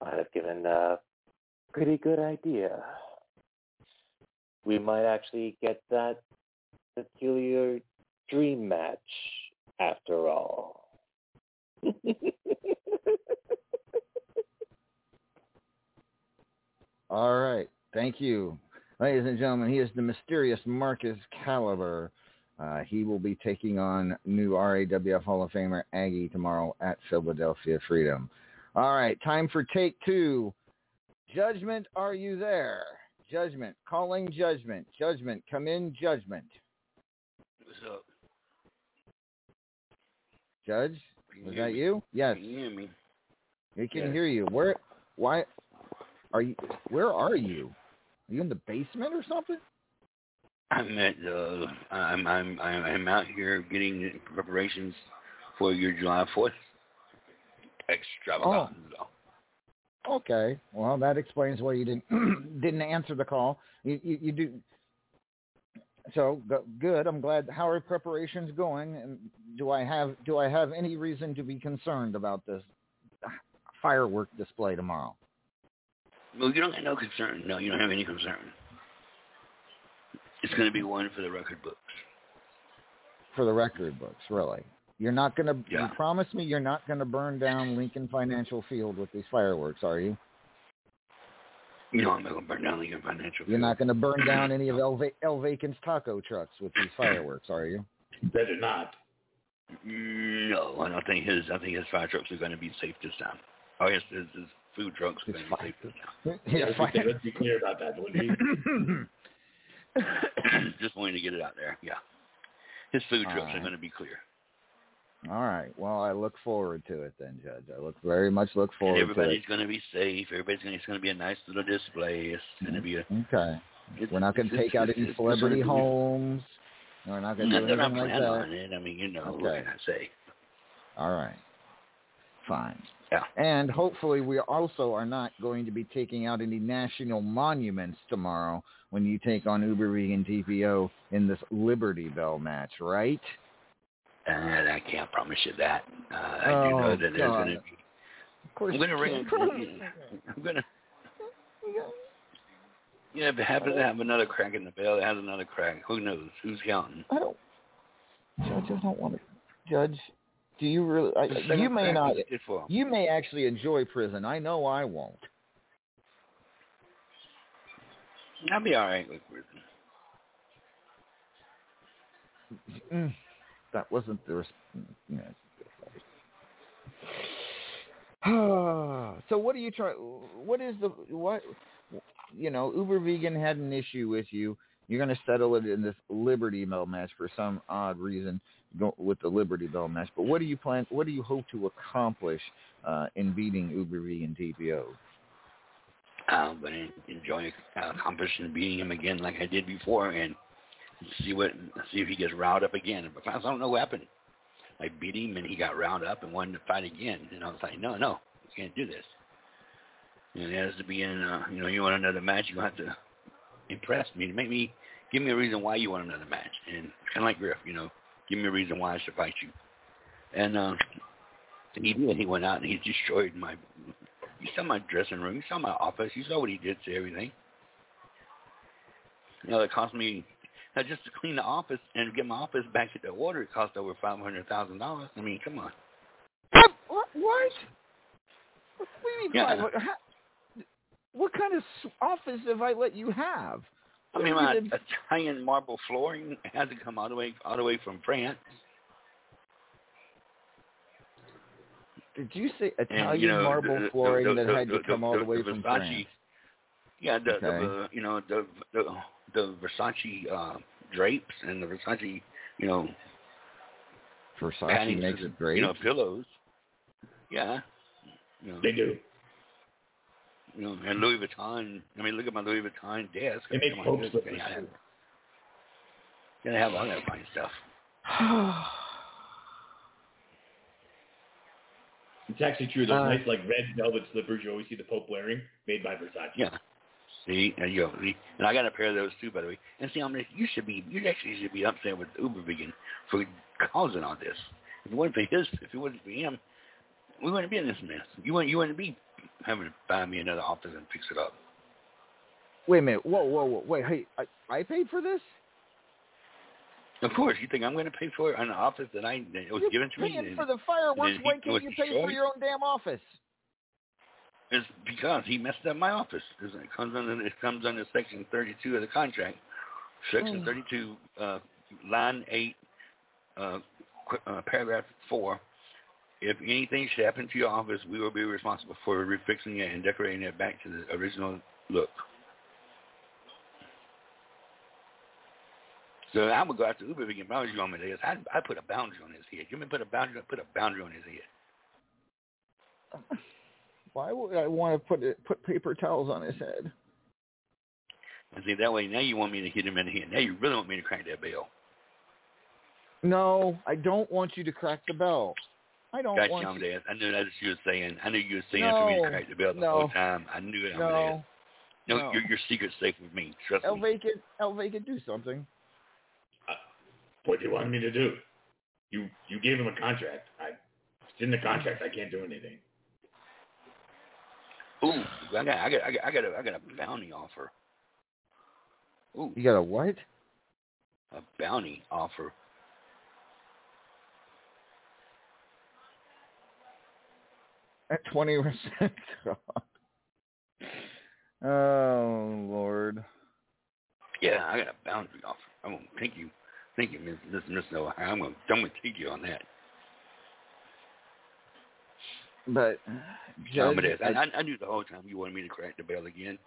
I have given a pretty good idea. We might actually get that peculiar dream match after all. [LAUGHS] All right. Thank you. Ladies and gentlemen, he is the mysterious Marcus Caliber. Uh, he will be taking on new RAWF Hall of Famer Aggie tomorrow at Philadelphia Freedom. All right, time for take two. Judgment, are you there? Judgment, calling judgment. Judgment, come in, judgment. What's up? Judge, was hear that you? Yes, Can you hear me? we can hear you. Where? Why? Are you? Where are you? Are you in the basement or something? I'm at uh I'm I'm I'm out here getting preparations for your July fourth extravaganza. Okay. Well, that explains why you didn't [CLEARS THROAT] didn't answer the call. You you, you do. So good. I'm glad. How are preparations going? And do I have do I have any reason to be concerned about this firework display tomorrow? Well, you don't have no concern. No, you don't have any concern. It's going to be one for the record books. For the record books, really. You're not going to. Yeah. You promise me you're not going to burn down Lincoln Financial Field with these fireworks, are you? You know I'm not gonna burn down the financial. You're not going to burn down any of El, Va- El Vacan's taco trucks with these fireworks, are you? Better not. No, I don't think his. I think his fire trucks are going to be safe this time. Oh, his his, his food trucks are going to be safe. Yeah, let's, be, let's be clear about that, Woody. [COUGHS] Just wanting to get it out there. Yeah, his food trucks Alright. are going to be clear. All right. Well, I look forward to it then, Judge. I look very much look forward to it. everybody's going to be safe. Everybody's going. to It's going to be a nice little display. It's going to be a. Mm-hmm. Okay. It's, We're not going to it's- take out it's- any celebrity gonna homes. We're not going to do they're not anything like that. on it. I mean, you know, what can I say? All right. Fine. Yeah. And hopefully we also are not going to be taking out any national monuments tomorrow when you take on Uber Vegan TPO in this Liberty Bell match, right? And I can't promise you that. Uh, I Oh, do know that there's going to be. Of course I'm going to ring. I'm going to. Yeah, if it happens to have another crack in the bell, it has another crack. Who knows? Who's counting? I don't. Judge, I don't want to. Judge, do you really? I, you may not. is good for 'em. You may actually enjoy prison. I know I won't. I'll be all right with prison. Mm, that wasn't the. res- Yeah. [SIGHS] so what are you trying? What is the what? You know, Uber Vegan had an issue with you. You're going to settle it in this Liberty Bell match for some odd reason with the Liberty Bell match. But what do you plan? What do you hope to accomplish uh, in beating Uber Vegan TPO? I'm going to enjoy uh, accomplishing beating him again like I did before, and see what see if he gets riled up again. But I don't know what happened. I beat him, and he got riled up and wanted to fight again. And I was like, no, no, you can't do this. And it has to be in, uh, you know, you want another match, you have to impress me to make me give me a reason why you want another match. And kind of like Griff, you know, give me a reason why I should fight you. And uh, he did. He went out and he destroyed my. You saw my dressing room. You saw my office. You saw what he did to everything. You know, it cost me now just to clean the office and get my office back to the order. It cost over five hundred thousand dollars. I mean, come on. What? What? What do you mean? Yeah. What, what kind of office have I let you have? I mean, my Italian marble flooring had to come all the way all the way from France. Did you say And, Italian you know, marble the- the- flooring the- that the- had to the- come all the way the from Versace, France? Yeah, the, Okay. the you know the the the Versace uh, drapes and the Versace you know Versace makes for the, drapes. you know pillows. Yeah, you know, They do. You know, and Louis Vuitton. I mean, look at my Louis Vuitton desk. They on, Pope slippers, I have- Gonna have all that fine stuff. [SIGHS] It's actually true. Those Uh, nice, like, red velvet slippers you always see the Pope wearing, made by Versace. Yeah. See, there you go. And I got a pair of those too, by the way. And see, I'm like, you should be, you actually should be upset with Uber Vegan for causing all this. If it wasn't for his, if it wasn't for him, we wouldn't be in this mess. You wouldn't, you wouldn't be having to buy me another office and fix it up. Wait a minute. Whoa, whoa, whoa. Wait, hey, I, I paid for this? Of course, you think I'm going to pay for it on an office that I that was You're given to me? paying and- for the fireworks. Why can't you pay for your own damn office? It's because he messed up my office. It comes under it comes under section 32 of the contract. Section Oh. 32, uh, line 8, uh, uh, paragraph 4. If anything should happen to your office, we will be responsible for refixing it and decorating it back to the original look. So I would go after Uber Vegan boundary on days. I I put a boundary on his head. You mean put a boundary? Put a boundary on his head. [LAUGHS] Why would I want to put it, put paper towels on his head? And see that way now you want me to hit him in the head. Now you really want me to crank that bell. No, I don't want you to crack the bell. I don't Gotcha, want you. Amadeus. I knew that's what you were saying. I knew you were saying for me to No, crack the bell the no. whole time. I knew it, Amadeus. No, No, no. Your, your secret's safe with me. Trust El me. Vacant, El Vacant, do something. Uh, what do you want me to do? You you gave him a contract. I it's in the contract. I can't do anything. Ooh, I got, I got, I got, I got, a, I got a bounty offer. Ooh, You got a what? a bounty offer. At twenty percent. [LAUGHS] Oh Lord. Yeah, I got a boundary offer. I'm gonna thank you, thank you, Miss Miss Miss Noah. I'm gonna I'm gonna take you on that. But Judge, I, I, I knew the whole time you wanted me to crack the bell again.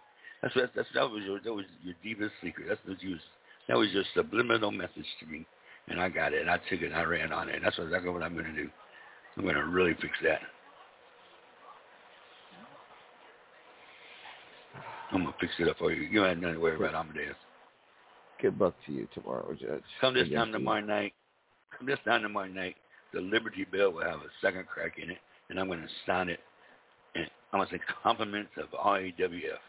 That's what that's that was your that was your deepest secret. That's what you that was your subliminal message to me, and I got it. and I took it. and I ran on it. And that's exactly what I'm going to do. I'm going to really fix that. I'm going to fix it up for you. You don't have nothing to worry about, Amadeus. Good luck to you tomorrow, Judge. Come this time you. tomorrow night. Come this time tomorrow night. The Liberty Bell will have a second crack in it, and I'm going to sign it. And I'm going to say compliments of RAWF.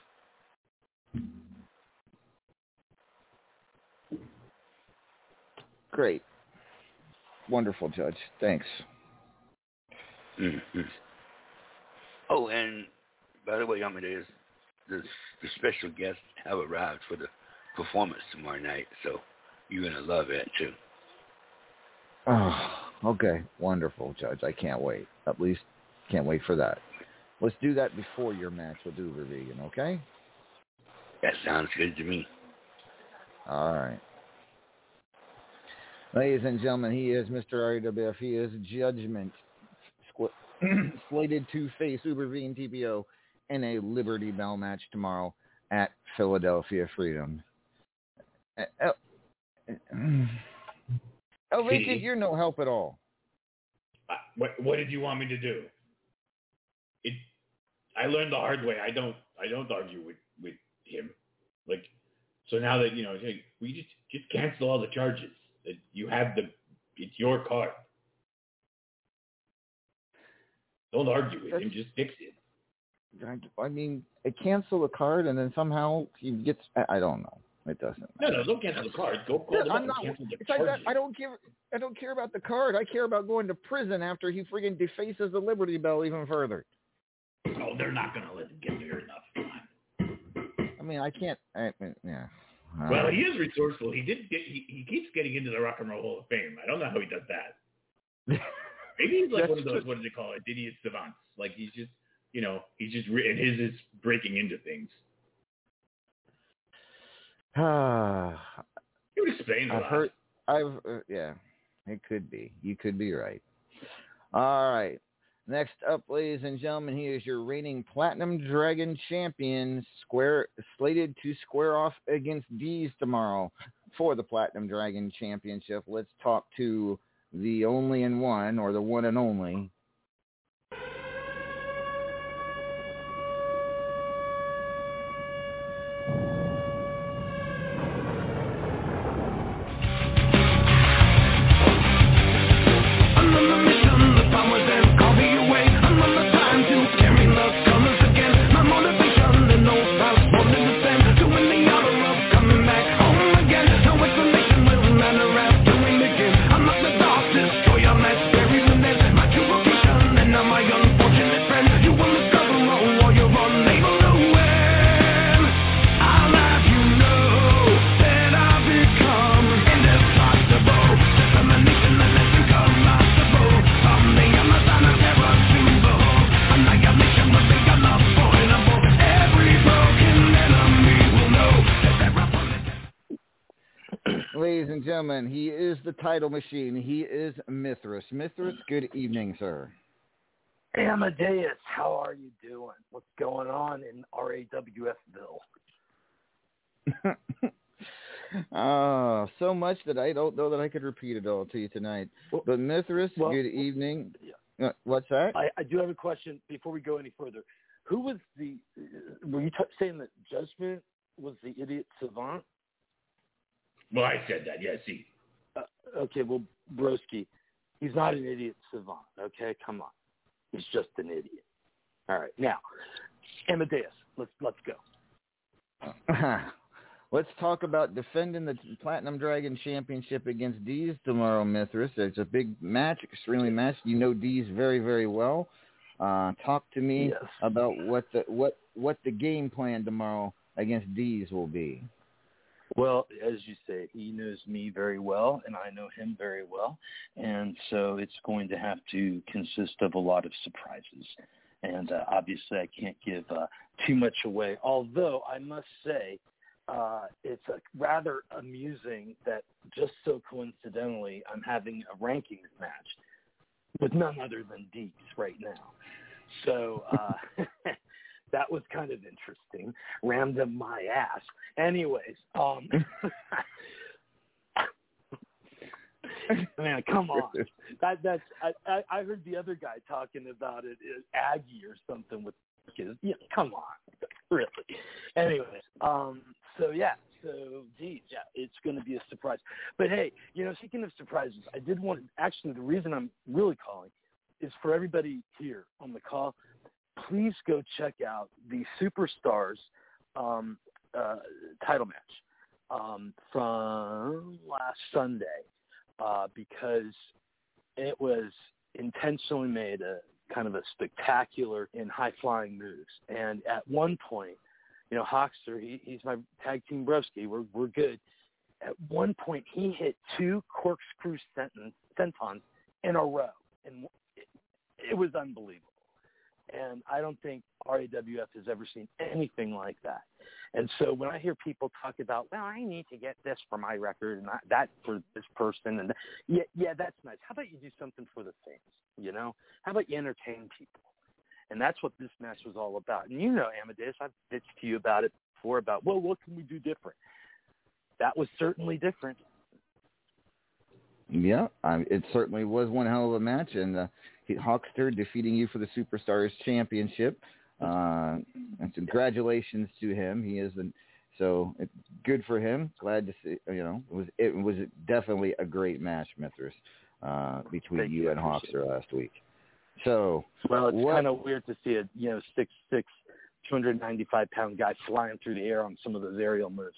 Great. Wonderful, Judge. Thanks. Mm-hmm. Oh, and by the way, Amadeus, the, the special guests have arrived for the performance tomorrow night, so you're going to love it, too. Oh, okay. Wonderful, Judge. I can't wait. At least can't wait for that. Let's do that before your match with Uber Vegan, okay? That sounds good to me. All right. Ladies and gentlemen, he is Mr. RWF. He is Judgment, [CLEARS THROAT] slated to face Uber Vegan TPO in a Liberty Bell match tomorrow at Philadelphia Freedom. Uh, uh, uh, Elvin, you're no help at all. Uh, What what did you want me to do? It I learned the hard way. I don't I don't argue with with him. Like so now that you know, hey, we just just cancel all the charges. That you have the it's your card. Don't argue with him. Just fix it. I- I mean, I cancel the card and then somehow he gets. I I don't know. It doesn't. No, no, don't cancel the card. Go call yeah, I'm not, cancel the It's like that. I don't care. I don't care about the card. I care about going to prison after he friggin' defaces the Liberty Bell even further. Oh, they're not gonna let him get there enough. I mean, I can't. I, yeah. Well, he is resourceful. He did get. He, he keeps getting into the Rock and Roll Hall of Fame. I don't know how he does that. [LAUGHS] Maybe he's like one of those. What do they call it? Idiot savants. Like he's just, you know, he's just. re- And his is breaking into things. [SIGHS] Ah, You would explain a I've lot. heard. I've uh, yeah. It could be. You could be right. All right. Next up, ladies and gentlemen, he is your reigning Platinum Dragon champion, square slated to square off against D's tomorrow for the Platinum Dragon Championship. Let's talk to the only and one, or the one and only. Gentlemen, he is the title machine. He is Mithras. Mithras, good evening, sir. Amadeus, how are you doing? What's going on in RAWFville? Oh, [LAUGHS] so much that I don't know that I could repeat it all to you tonight. But Mithras, well- good evening. Uh, What's that? I, I do have a question before we go any further. Who was the? Were you t- saying that Judgment was the idiot savant? Well, I said that. Yeah. See. Uh, okay, well, Broski, he's not an idiot savant. Okay, come on, he's just an idiot. All right, now, Amadeus, let's let's go. [LAUGHS] Let's talk about defending the Platinum Dragon Championship against D's tomorrow, Mithras. It's a big match, extremely match. You know D's very, very well. Uh, talk to me Yes. about what the what what the game plan tomorrow against D's will be. Well, as you say, he knows me very well, and I know him very well, and so it's going to have to consist of a lot of surprises. and uh, obviously I can't give uh, too much away. Although I must say, uh, it's a rather amusing that just so coincidentally I'm having a rankings match with none other than Deeks right now. So uh, [LAUGHS] that was kind of interesting. Rammed him my ass. Anyways, um, [LAUGHS] [LAUGHS] man, come on. [LAUGHS] That that's I, I heard the other guy talking about it is Aggie or something with his. Yeah, come on, really. Anyways, um, so yeah, so geez, yeah, it's going to be a surprise. But hey, you know, speaking of surprises, I did want actually the reason I'm really calling is for everybody here on the call. Please go check out the Superstars um, uh, title match um, from last Sunday uh, because it was intentionally made a kind of a spectacular and high flying moves. And at one point, you know, Hoxter, he, he's my tag team broski. We're we're good. At one point, he hit two corkscrew sentence, sentons in a row, and it, it was unbelievable. And I don't think RAWF has ever seen anything like that. And so when I hear people talk about, well, I need to get this for my record and that for this person, and yeah, yeah, that's nice. How about you do something for the fans? You know, how about you entertain people? And that's what this match was all about. And you know, Amadeus, I've bitched to you about it before about, well, what can we do different? That was certainly different. Yeah, I, it certainly was one hell of a match, and uh, Hawkster defeating you for the Superstars Championship. Uh, and congratulations to him. He is an, so it's good for him. Glad to see. You know, it was it was definitely a great match, Mithras, uh, between Thank you you. and Hawkster last week. So Well, it's kind of weird to see a you know six six, two hundred ninety five pound guy flying through the air on some of those aerial moves,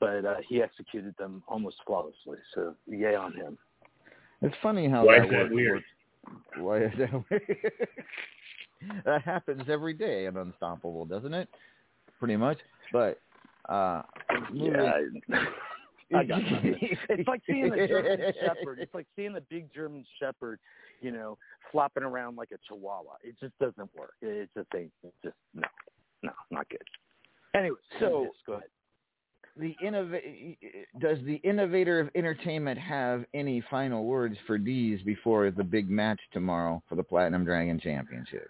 but uh, he executed them almost flawlessly. So yay on him. It's funny how Why that is that works. weird? Why is that [LAUGHS] weird? that happens every day in Unstoppable, doesn't it? Pretty much. But uh moving- I got. It's like seeing the German [LAUGHS] Shepherd. It's like seeing the big German Shepherd, you know, flopping around like a Chihuahua. It just doesn't work. It's a thing. It's just no, no, not good. Anyway, So- yes, go ahead. The innova- does the innovator of entertainment have any final words for D's before the big match tomorrow for the Platinum Dragon Championship?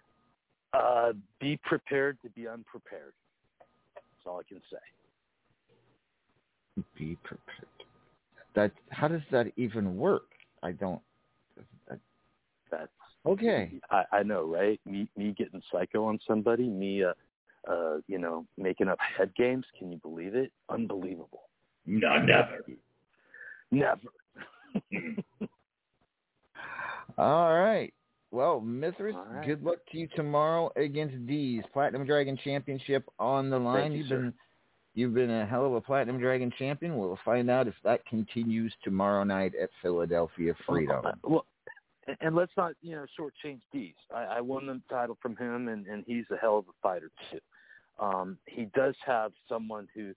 Uh, be prepared to be unprepared. That's all I can say. Be prepared. That how does that even work? I don't. that- That's Okay. I, I know, right? Me, me getting psycho on somebody. Me, uh, uh, you know, making up head games. Can you believe it? Unbelievable. No, never. Never. [LAUGHS] All right. Well, Mithras, right. good luck to you tomorrow against D's Platinum Dragon Championship on the line. Thank you, have been you've been a hell of a Platinum Dragon champion. We'll find out if that continues tomorrow night at Philadelphia Freedom. Well, and- and let's not, you know, shortchange D's. I, I won the title from him, and, and he's a hell of a fighter too. Um, he does have someone who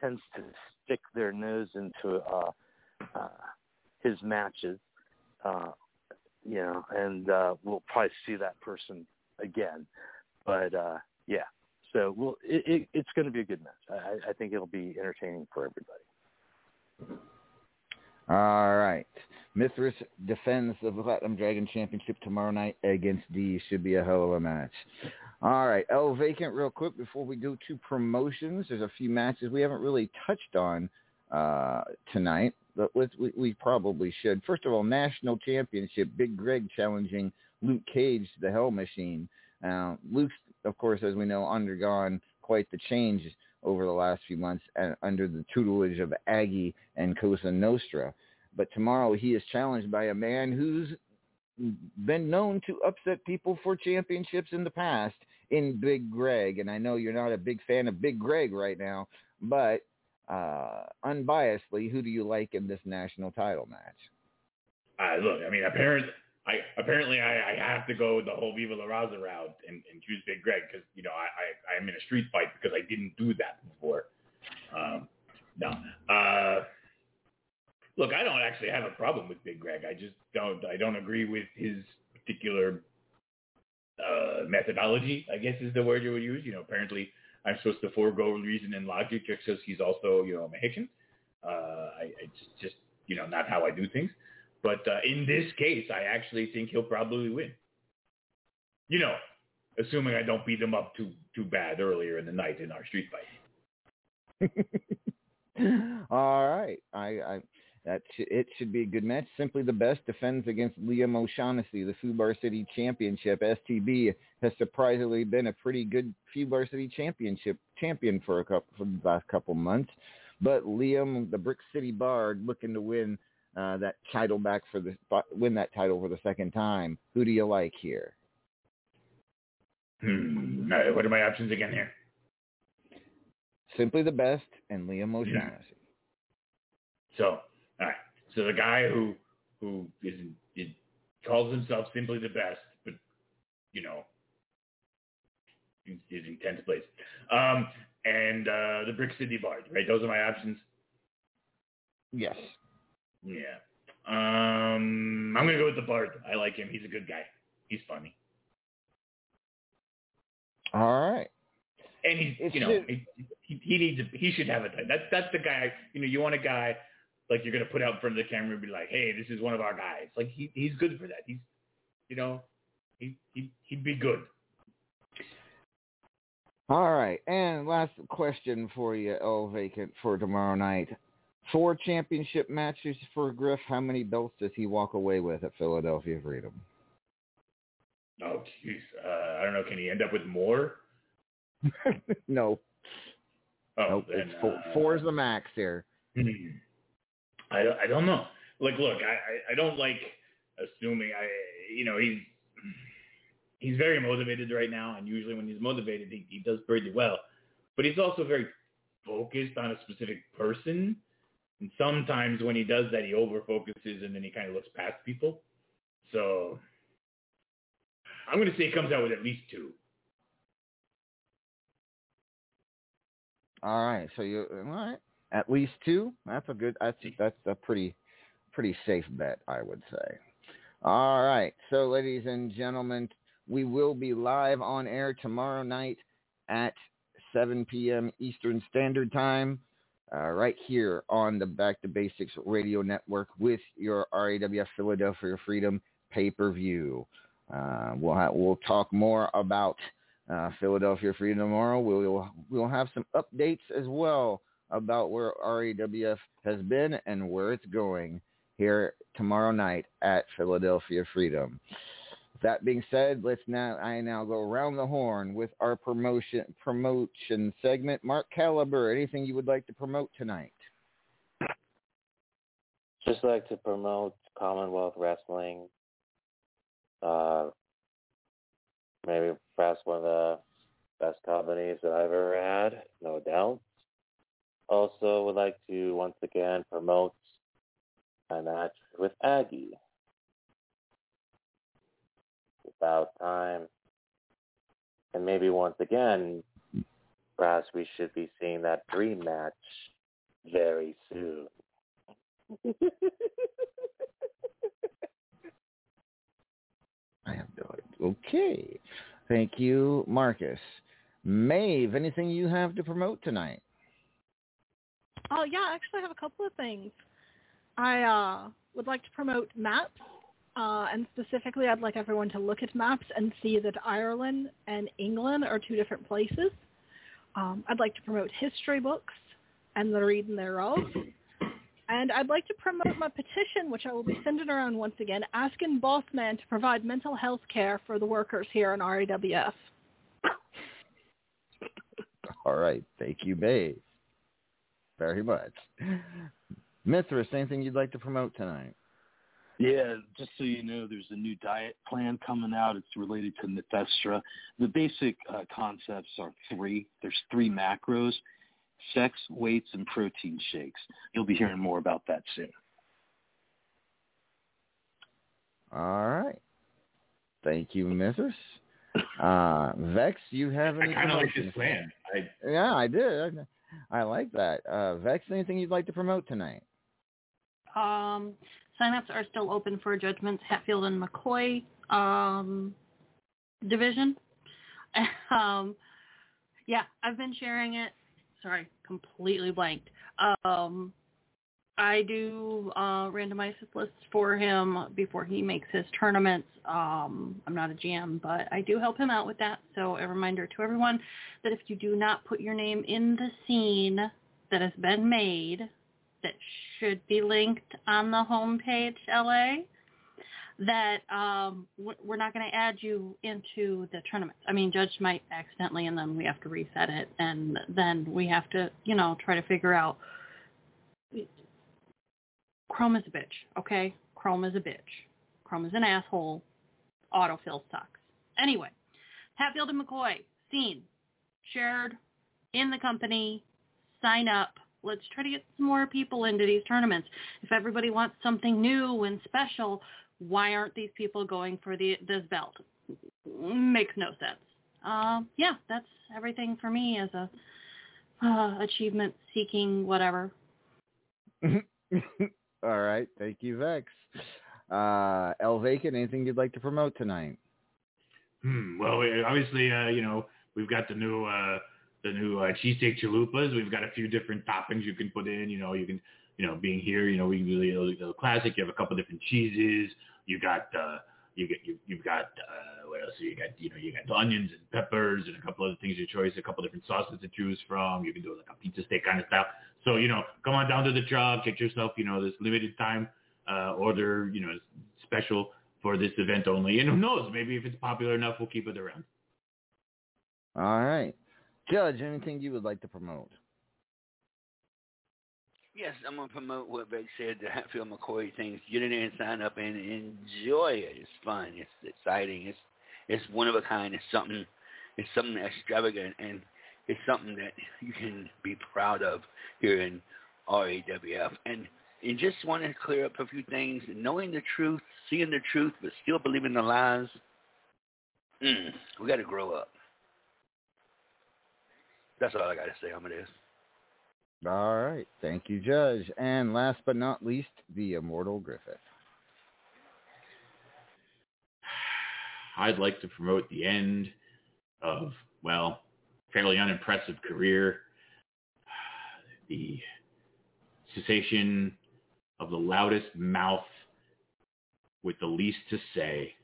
tends to stick their nose into uh, uh, his matches, uh, you know, and uh, we'll probably see that person again. But uh, yeah, so we'll, it, it, it's going to be a good match. I, I think it'll be entertaining for everybody. All right. Mithras defends the Platinum Dragon Championship tomorrow night against D. Should be a hell of a match. All right. El Vacant, real quick, before we go to promotions, there's a few matches we haven't really touched on uh, tonight, but we, we probably should. First of all, National Championship, Big Greg challenging Luke Cage, the Hell Machine. Now, Luke's, of course, as we know, undergone quite the change over the last few months uh, under the tutelage of Aggie and Cosa Nostra. But tomorrow he is challenged by a man who's been known to upset people for championships in the past in Big Greg. And I know you're not a big fan of Big Greg right now, but uh, unbiasedly, who do you like in this national title match? Uh, look, I mean, apparently, I apparently I, I have to go the whole Viva La Raza route and, and choose Big Greg because you know I, I I'm in a street fight because I didn't do that before. Um, no, uh, look, I don't actually have a problem with Big Greg. I just don't I don't agree with his particular uh, methodology, I guess is the word you would use. You know, apparently I'm supposed to forego reason and logic just because he's also, you know, a Mexican. Uh, I, it's just, you know, not how I do things. But uh, in this case, I actually think he'll probably win. You know, assuming I don't beat him up too too bad earlier in the night in our street fight. [LAUGHS] All right. I, I that sh- it should be a good match. Simply the best defends against Liam O'Shaughnessy. The Fubar City Championship STB has surprisingly been a pretty good Fubar City Championship champion for a couple for the last couple months. But Liam, the Brick City Bard, looking to win uh, that title back for the win that title for the second time. Who do you like here? Hmm. Right, what are my options again here? Simply the best and Liam O'Shaughnessy. So. So the guy who who is, is calls himself simply the best, but you know, is in tenth place. Um, and uh, the Brick City Bard, right? Those are my options. Yes. Yeah. Um, I'm gonna go with the Bard. I like him. He's a good guy. He's funny, All right. and he's It's you know he he needs a, he should have a that's that's the guy. You know, you want a guy like you're gonna put out in front of the camera and be like, hey, this is one of our guys. Like he he's good for that. He's you know he he he'd be good. All right. And last question for you, El Vacant, for tomorrow night. Four championship matches for Griff. How many belts does he walk away with at Philadelphia Freedom? Oh jeez, uh, I don't know. Can he end up with more? [LAUGHS] no. Oh, Nope. then, It's four, uh, four's the max here. I don't, I don't know. Like, look, I, I, I don't like assuming. I, you know, he's he's very motivated right now, and usually when he's motivated, he, he does pretty well. But he's also very focused on a specific person, and sometimes when he does that, he over focuses, and then he kind of looks past people. So I'm going to say he comes out with at least two. All right. So you all right? At least two. That's a good. That's that's a pretty pretty safe bet, I would say. All right. So, ladies and gentlemen, we will be live on air tomorrow night at 7 p.m. Eastern Standard Time, uh, right here on the Back to Basics Radio Network with your RAWF Philadelphia Freedom pay-per-view. Uh, we'll ha- we'll talk more about uh, Philadelphia Freedom tomorrow. We'll we'll have some updates as well about where RAWF has been and where it's going here tomorrow night at Philadelphia Freedom. That being said, let's now I now go around the horn with our promotion promotion segment. Mark Caliber, anything you would like to promote tonight? Just like to promote Commonwealth Wrestling. Uh, maybe perhaps one of the best companies that I've ever had, no doubt. Also, would like to once again promote my match with Aggie. About time. And maybe once again, perhaps we should be seeing that dream match very soon. [LAUGHS] I have no idea. Okay. Thank you, Marcus. Maeve, anything you have to promote tonight? Oh yeah, I actually have a couple of things. I uh, would like to promote maps, uh, and specifically, I'd like everyone to look at maps and see that Ireland and England are two different places. Um, I'd like to promote history books and the reading thereof. And I'd like to promote my petition, which I will be sending around once again, asking Bossman to provide mental health care for the workers here in RAWF. All right. Thank you, Maeve. Very much. Mithras, anything you'd like to promote tonight? Yeah, just so you know, there's a new diet plan coming out. It's related to Methestra. The basic uh, concepts are three. There's three macros, sex, weights, and protein shakes. You'll be hearing more about that soon. All right. Thank you, Mithras. Uh, Vex, you have I any kind of like promotions? this plan. I, Yeah, I did. I, I like that. Uh, Vex, anything you'd like to promote tonight? Um, signups are still open for Judgments Hatfield and McCoy um, division. [LAUGHS] um, yeah, I've been sharing it. Sorry, completely blanked. Um, I do uh, randomized lists for him before he makes his tournaments. Um, I'm not a GM, but I do help him out with that. So a reminder to everyone that if you do not put your name in the scene that has been made, that should be linked on the homepage, LA, that um, we're not going to add you into the tournament. I mean, Judge might accidentally, and then we have to reset it, and then we have to, you know, try to figure out. Chrome is a bitch, okay? Chrome is a bitch. Chrome is an asshole. Autofill sucks. Anyway, Hatfield and McCoy, seen, shared in the company, sign up. Let's try to get some more people into these tournaments. If everybody wants something new and special, why aren't these people going for the this belt? Makes no sense. Uh, yeah, that's everything for me as a uh, achievement seeking whatever. [LAUGHS] All right. Thank you, Vex. Uh, El Vacant, anything you'd like to promote tonight? Hmm. Well, we- obviously, uh, you know, we've got the new uh, the new uh, cheesesteak chalupas. We've got a few different toppings you can put in. You know, you can, you know, being here, you know, we can do the, the classic. You have a couple different cheeses. You got uh, you get you you've got uh, what else? You got you know you got onions and peppers and a couple other things your choice. A couple different sauces to choose from. You can do like a pizza steak kind of stuff. So you know, come on down to the truck, get yourself you know this limited time uh, order. You know, special for this event only. And who knows? Maybe if it's popular enough, we'll keep it around. All right. Judge, anything you would like to promote? Yes, I'm gonna promote what Beck said, the Hatfield McCoy things. Get in there and sign up and enjoy it. It's fun. It's exciting. It's it's one of a kind. It's something. It's something extravagant, and it's something that you can be proud of here in RAWF. And and just want to clear up a few things. Knowing the truth, seeing the truth, but still believing the lies. Mm, we got to grow up. That's all I got to say, Amadeus. All right. Thank you, Judge. And last but not least, the immortal Griffith. I'd like to promote the end of, well, fairly unimpressive career, [SIGHS] the cessation of the loudest mouth with the least to say,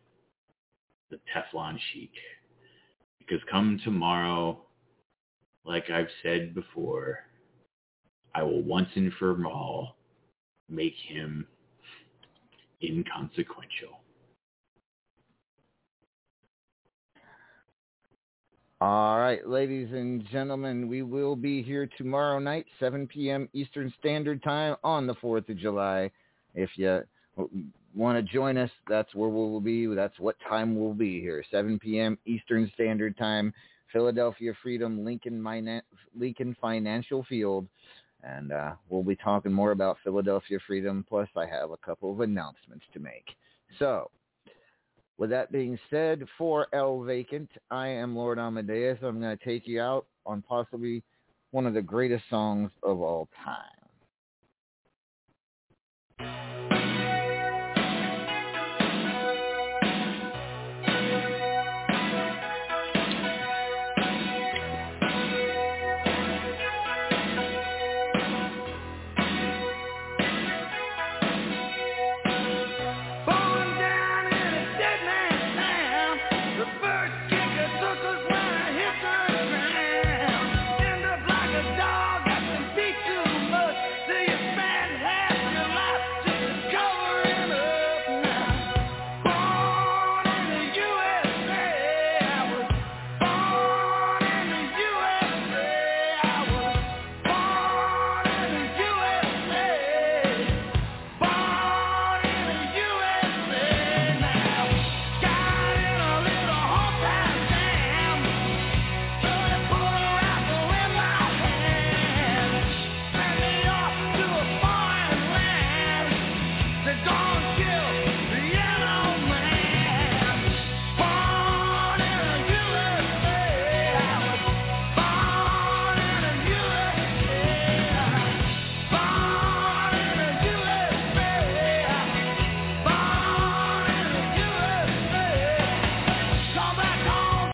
the Teflon Sheik. Because come tomorrow, like I've said before, I will once and for all make him inconsequential. All right, ladies and gentlemen, we will be here tomorrow night, 7 p.m. Eastern Standard Time on the 4th of July. If you want to join us, that's where we'll be. That's what time we'll be here, 7 p.m. Eastern Standard Time, Philadelphia Freedom, Lincoln, Lincoln Financial Field. And uh, we'll be talking more about Philadelphia Freedom. Plus, I have a couple of announcements to make. So, with that being said, for El Vacant, I am Lord Amadeus. I'm going to take you out on possibly one of the greatest songs of all time.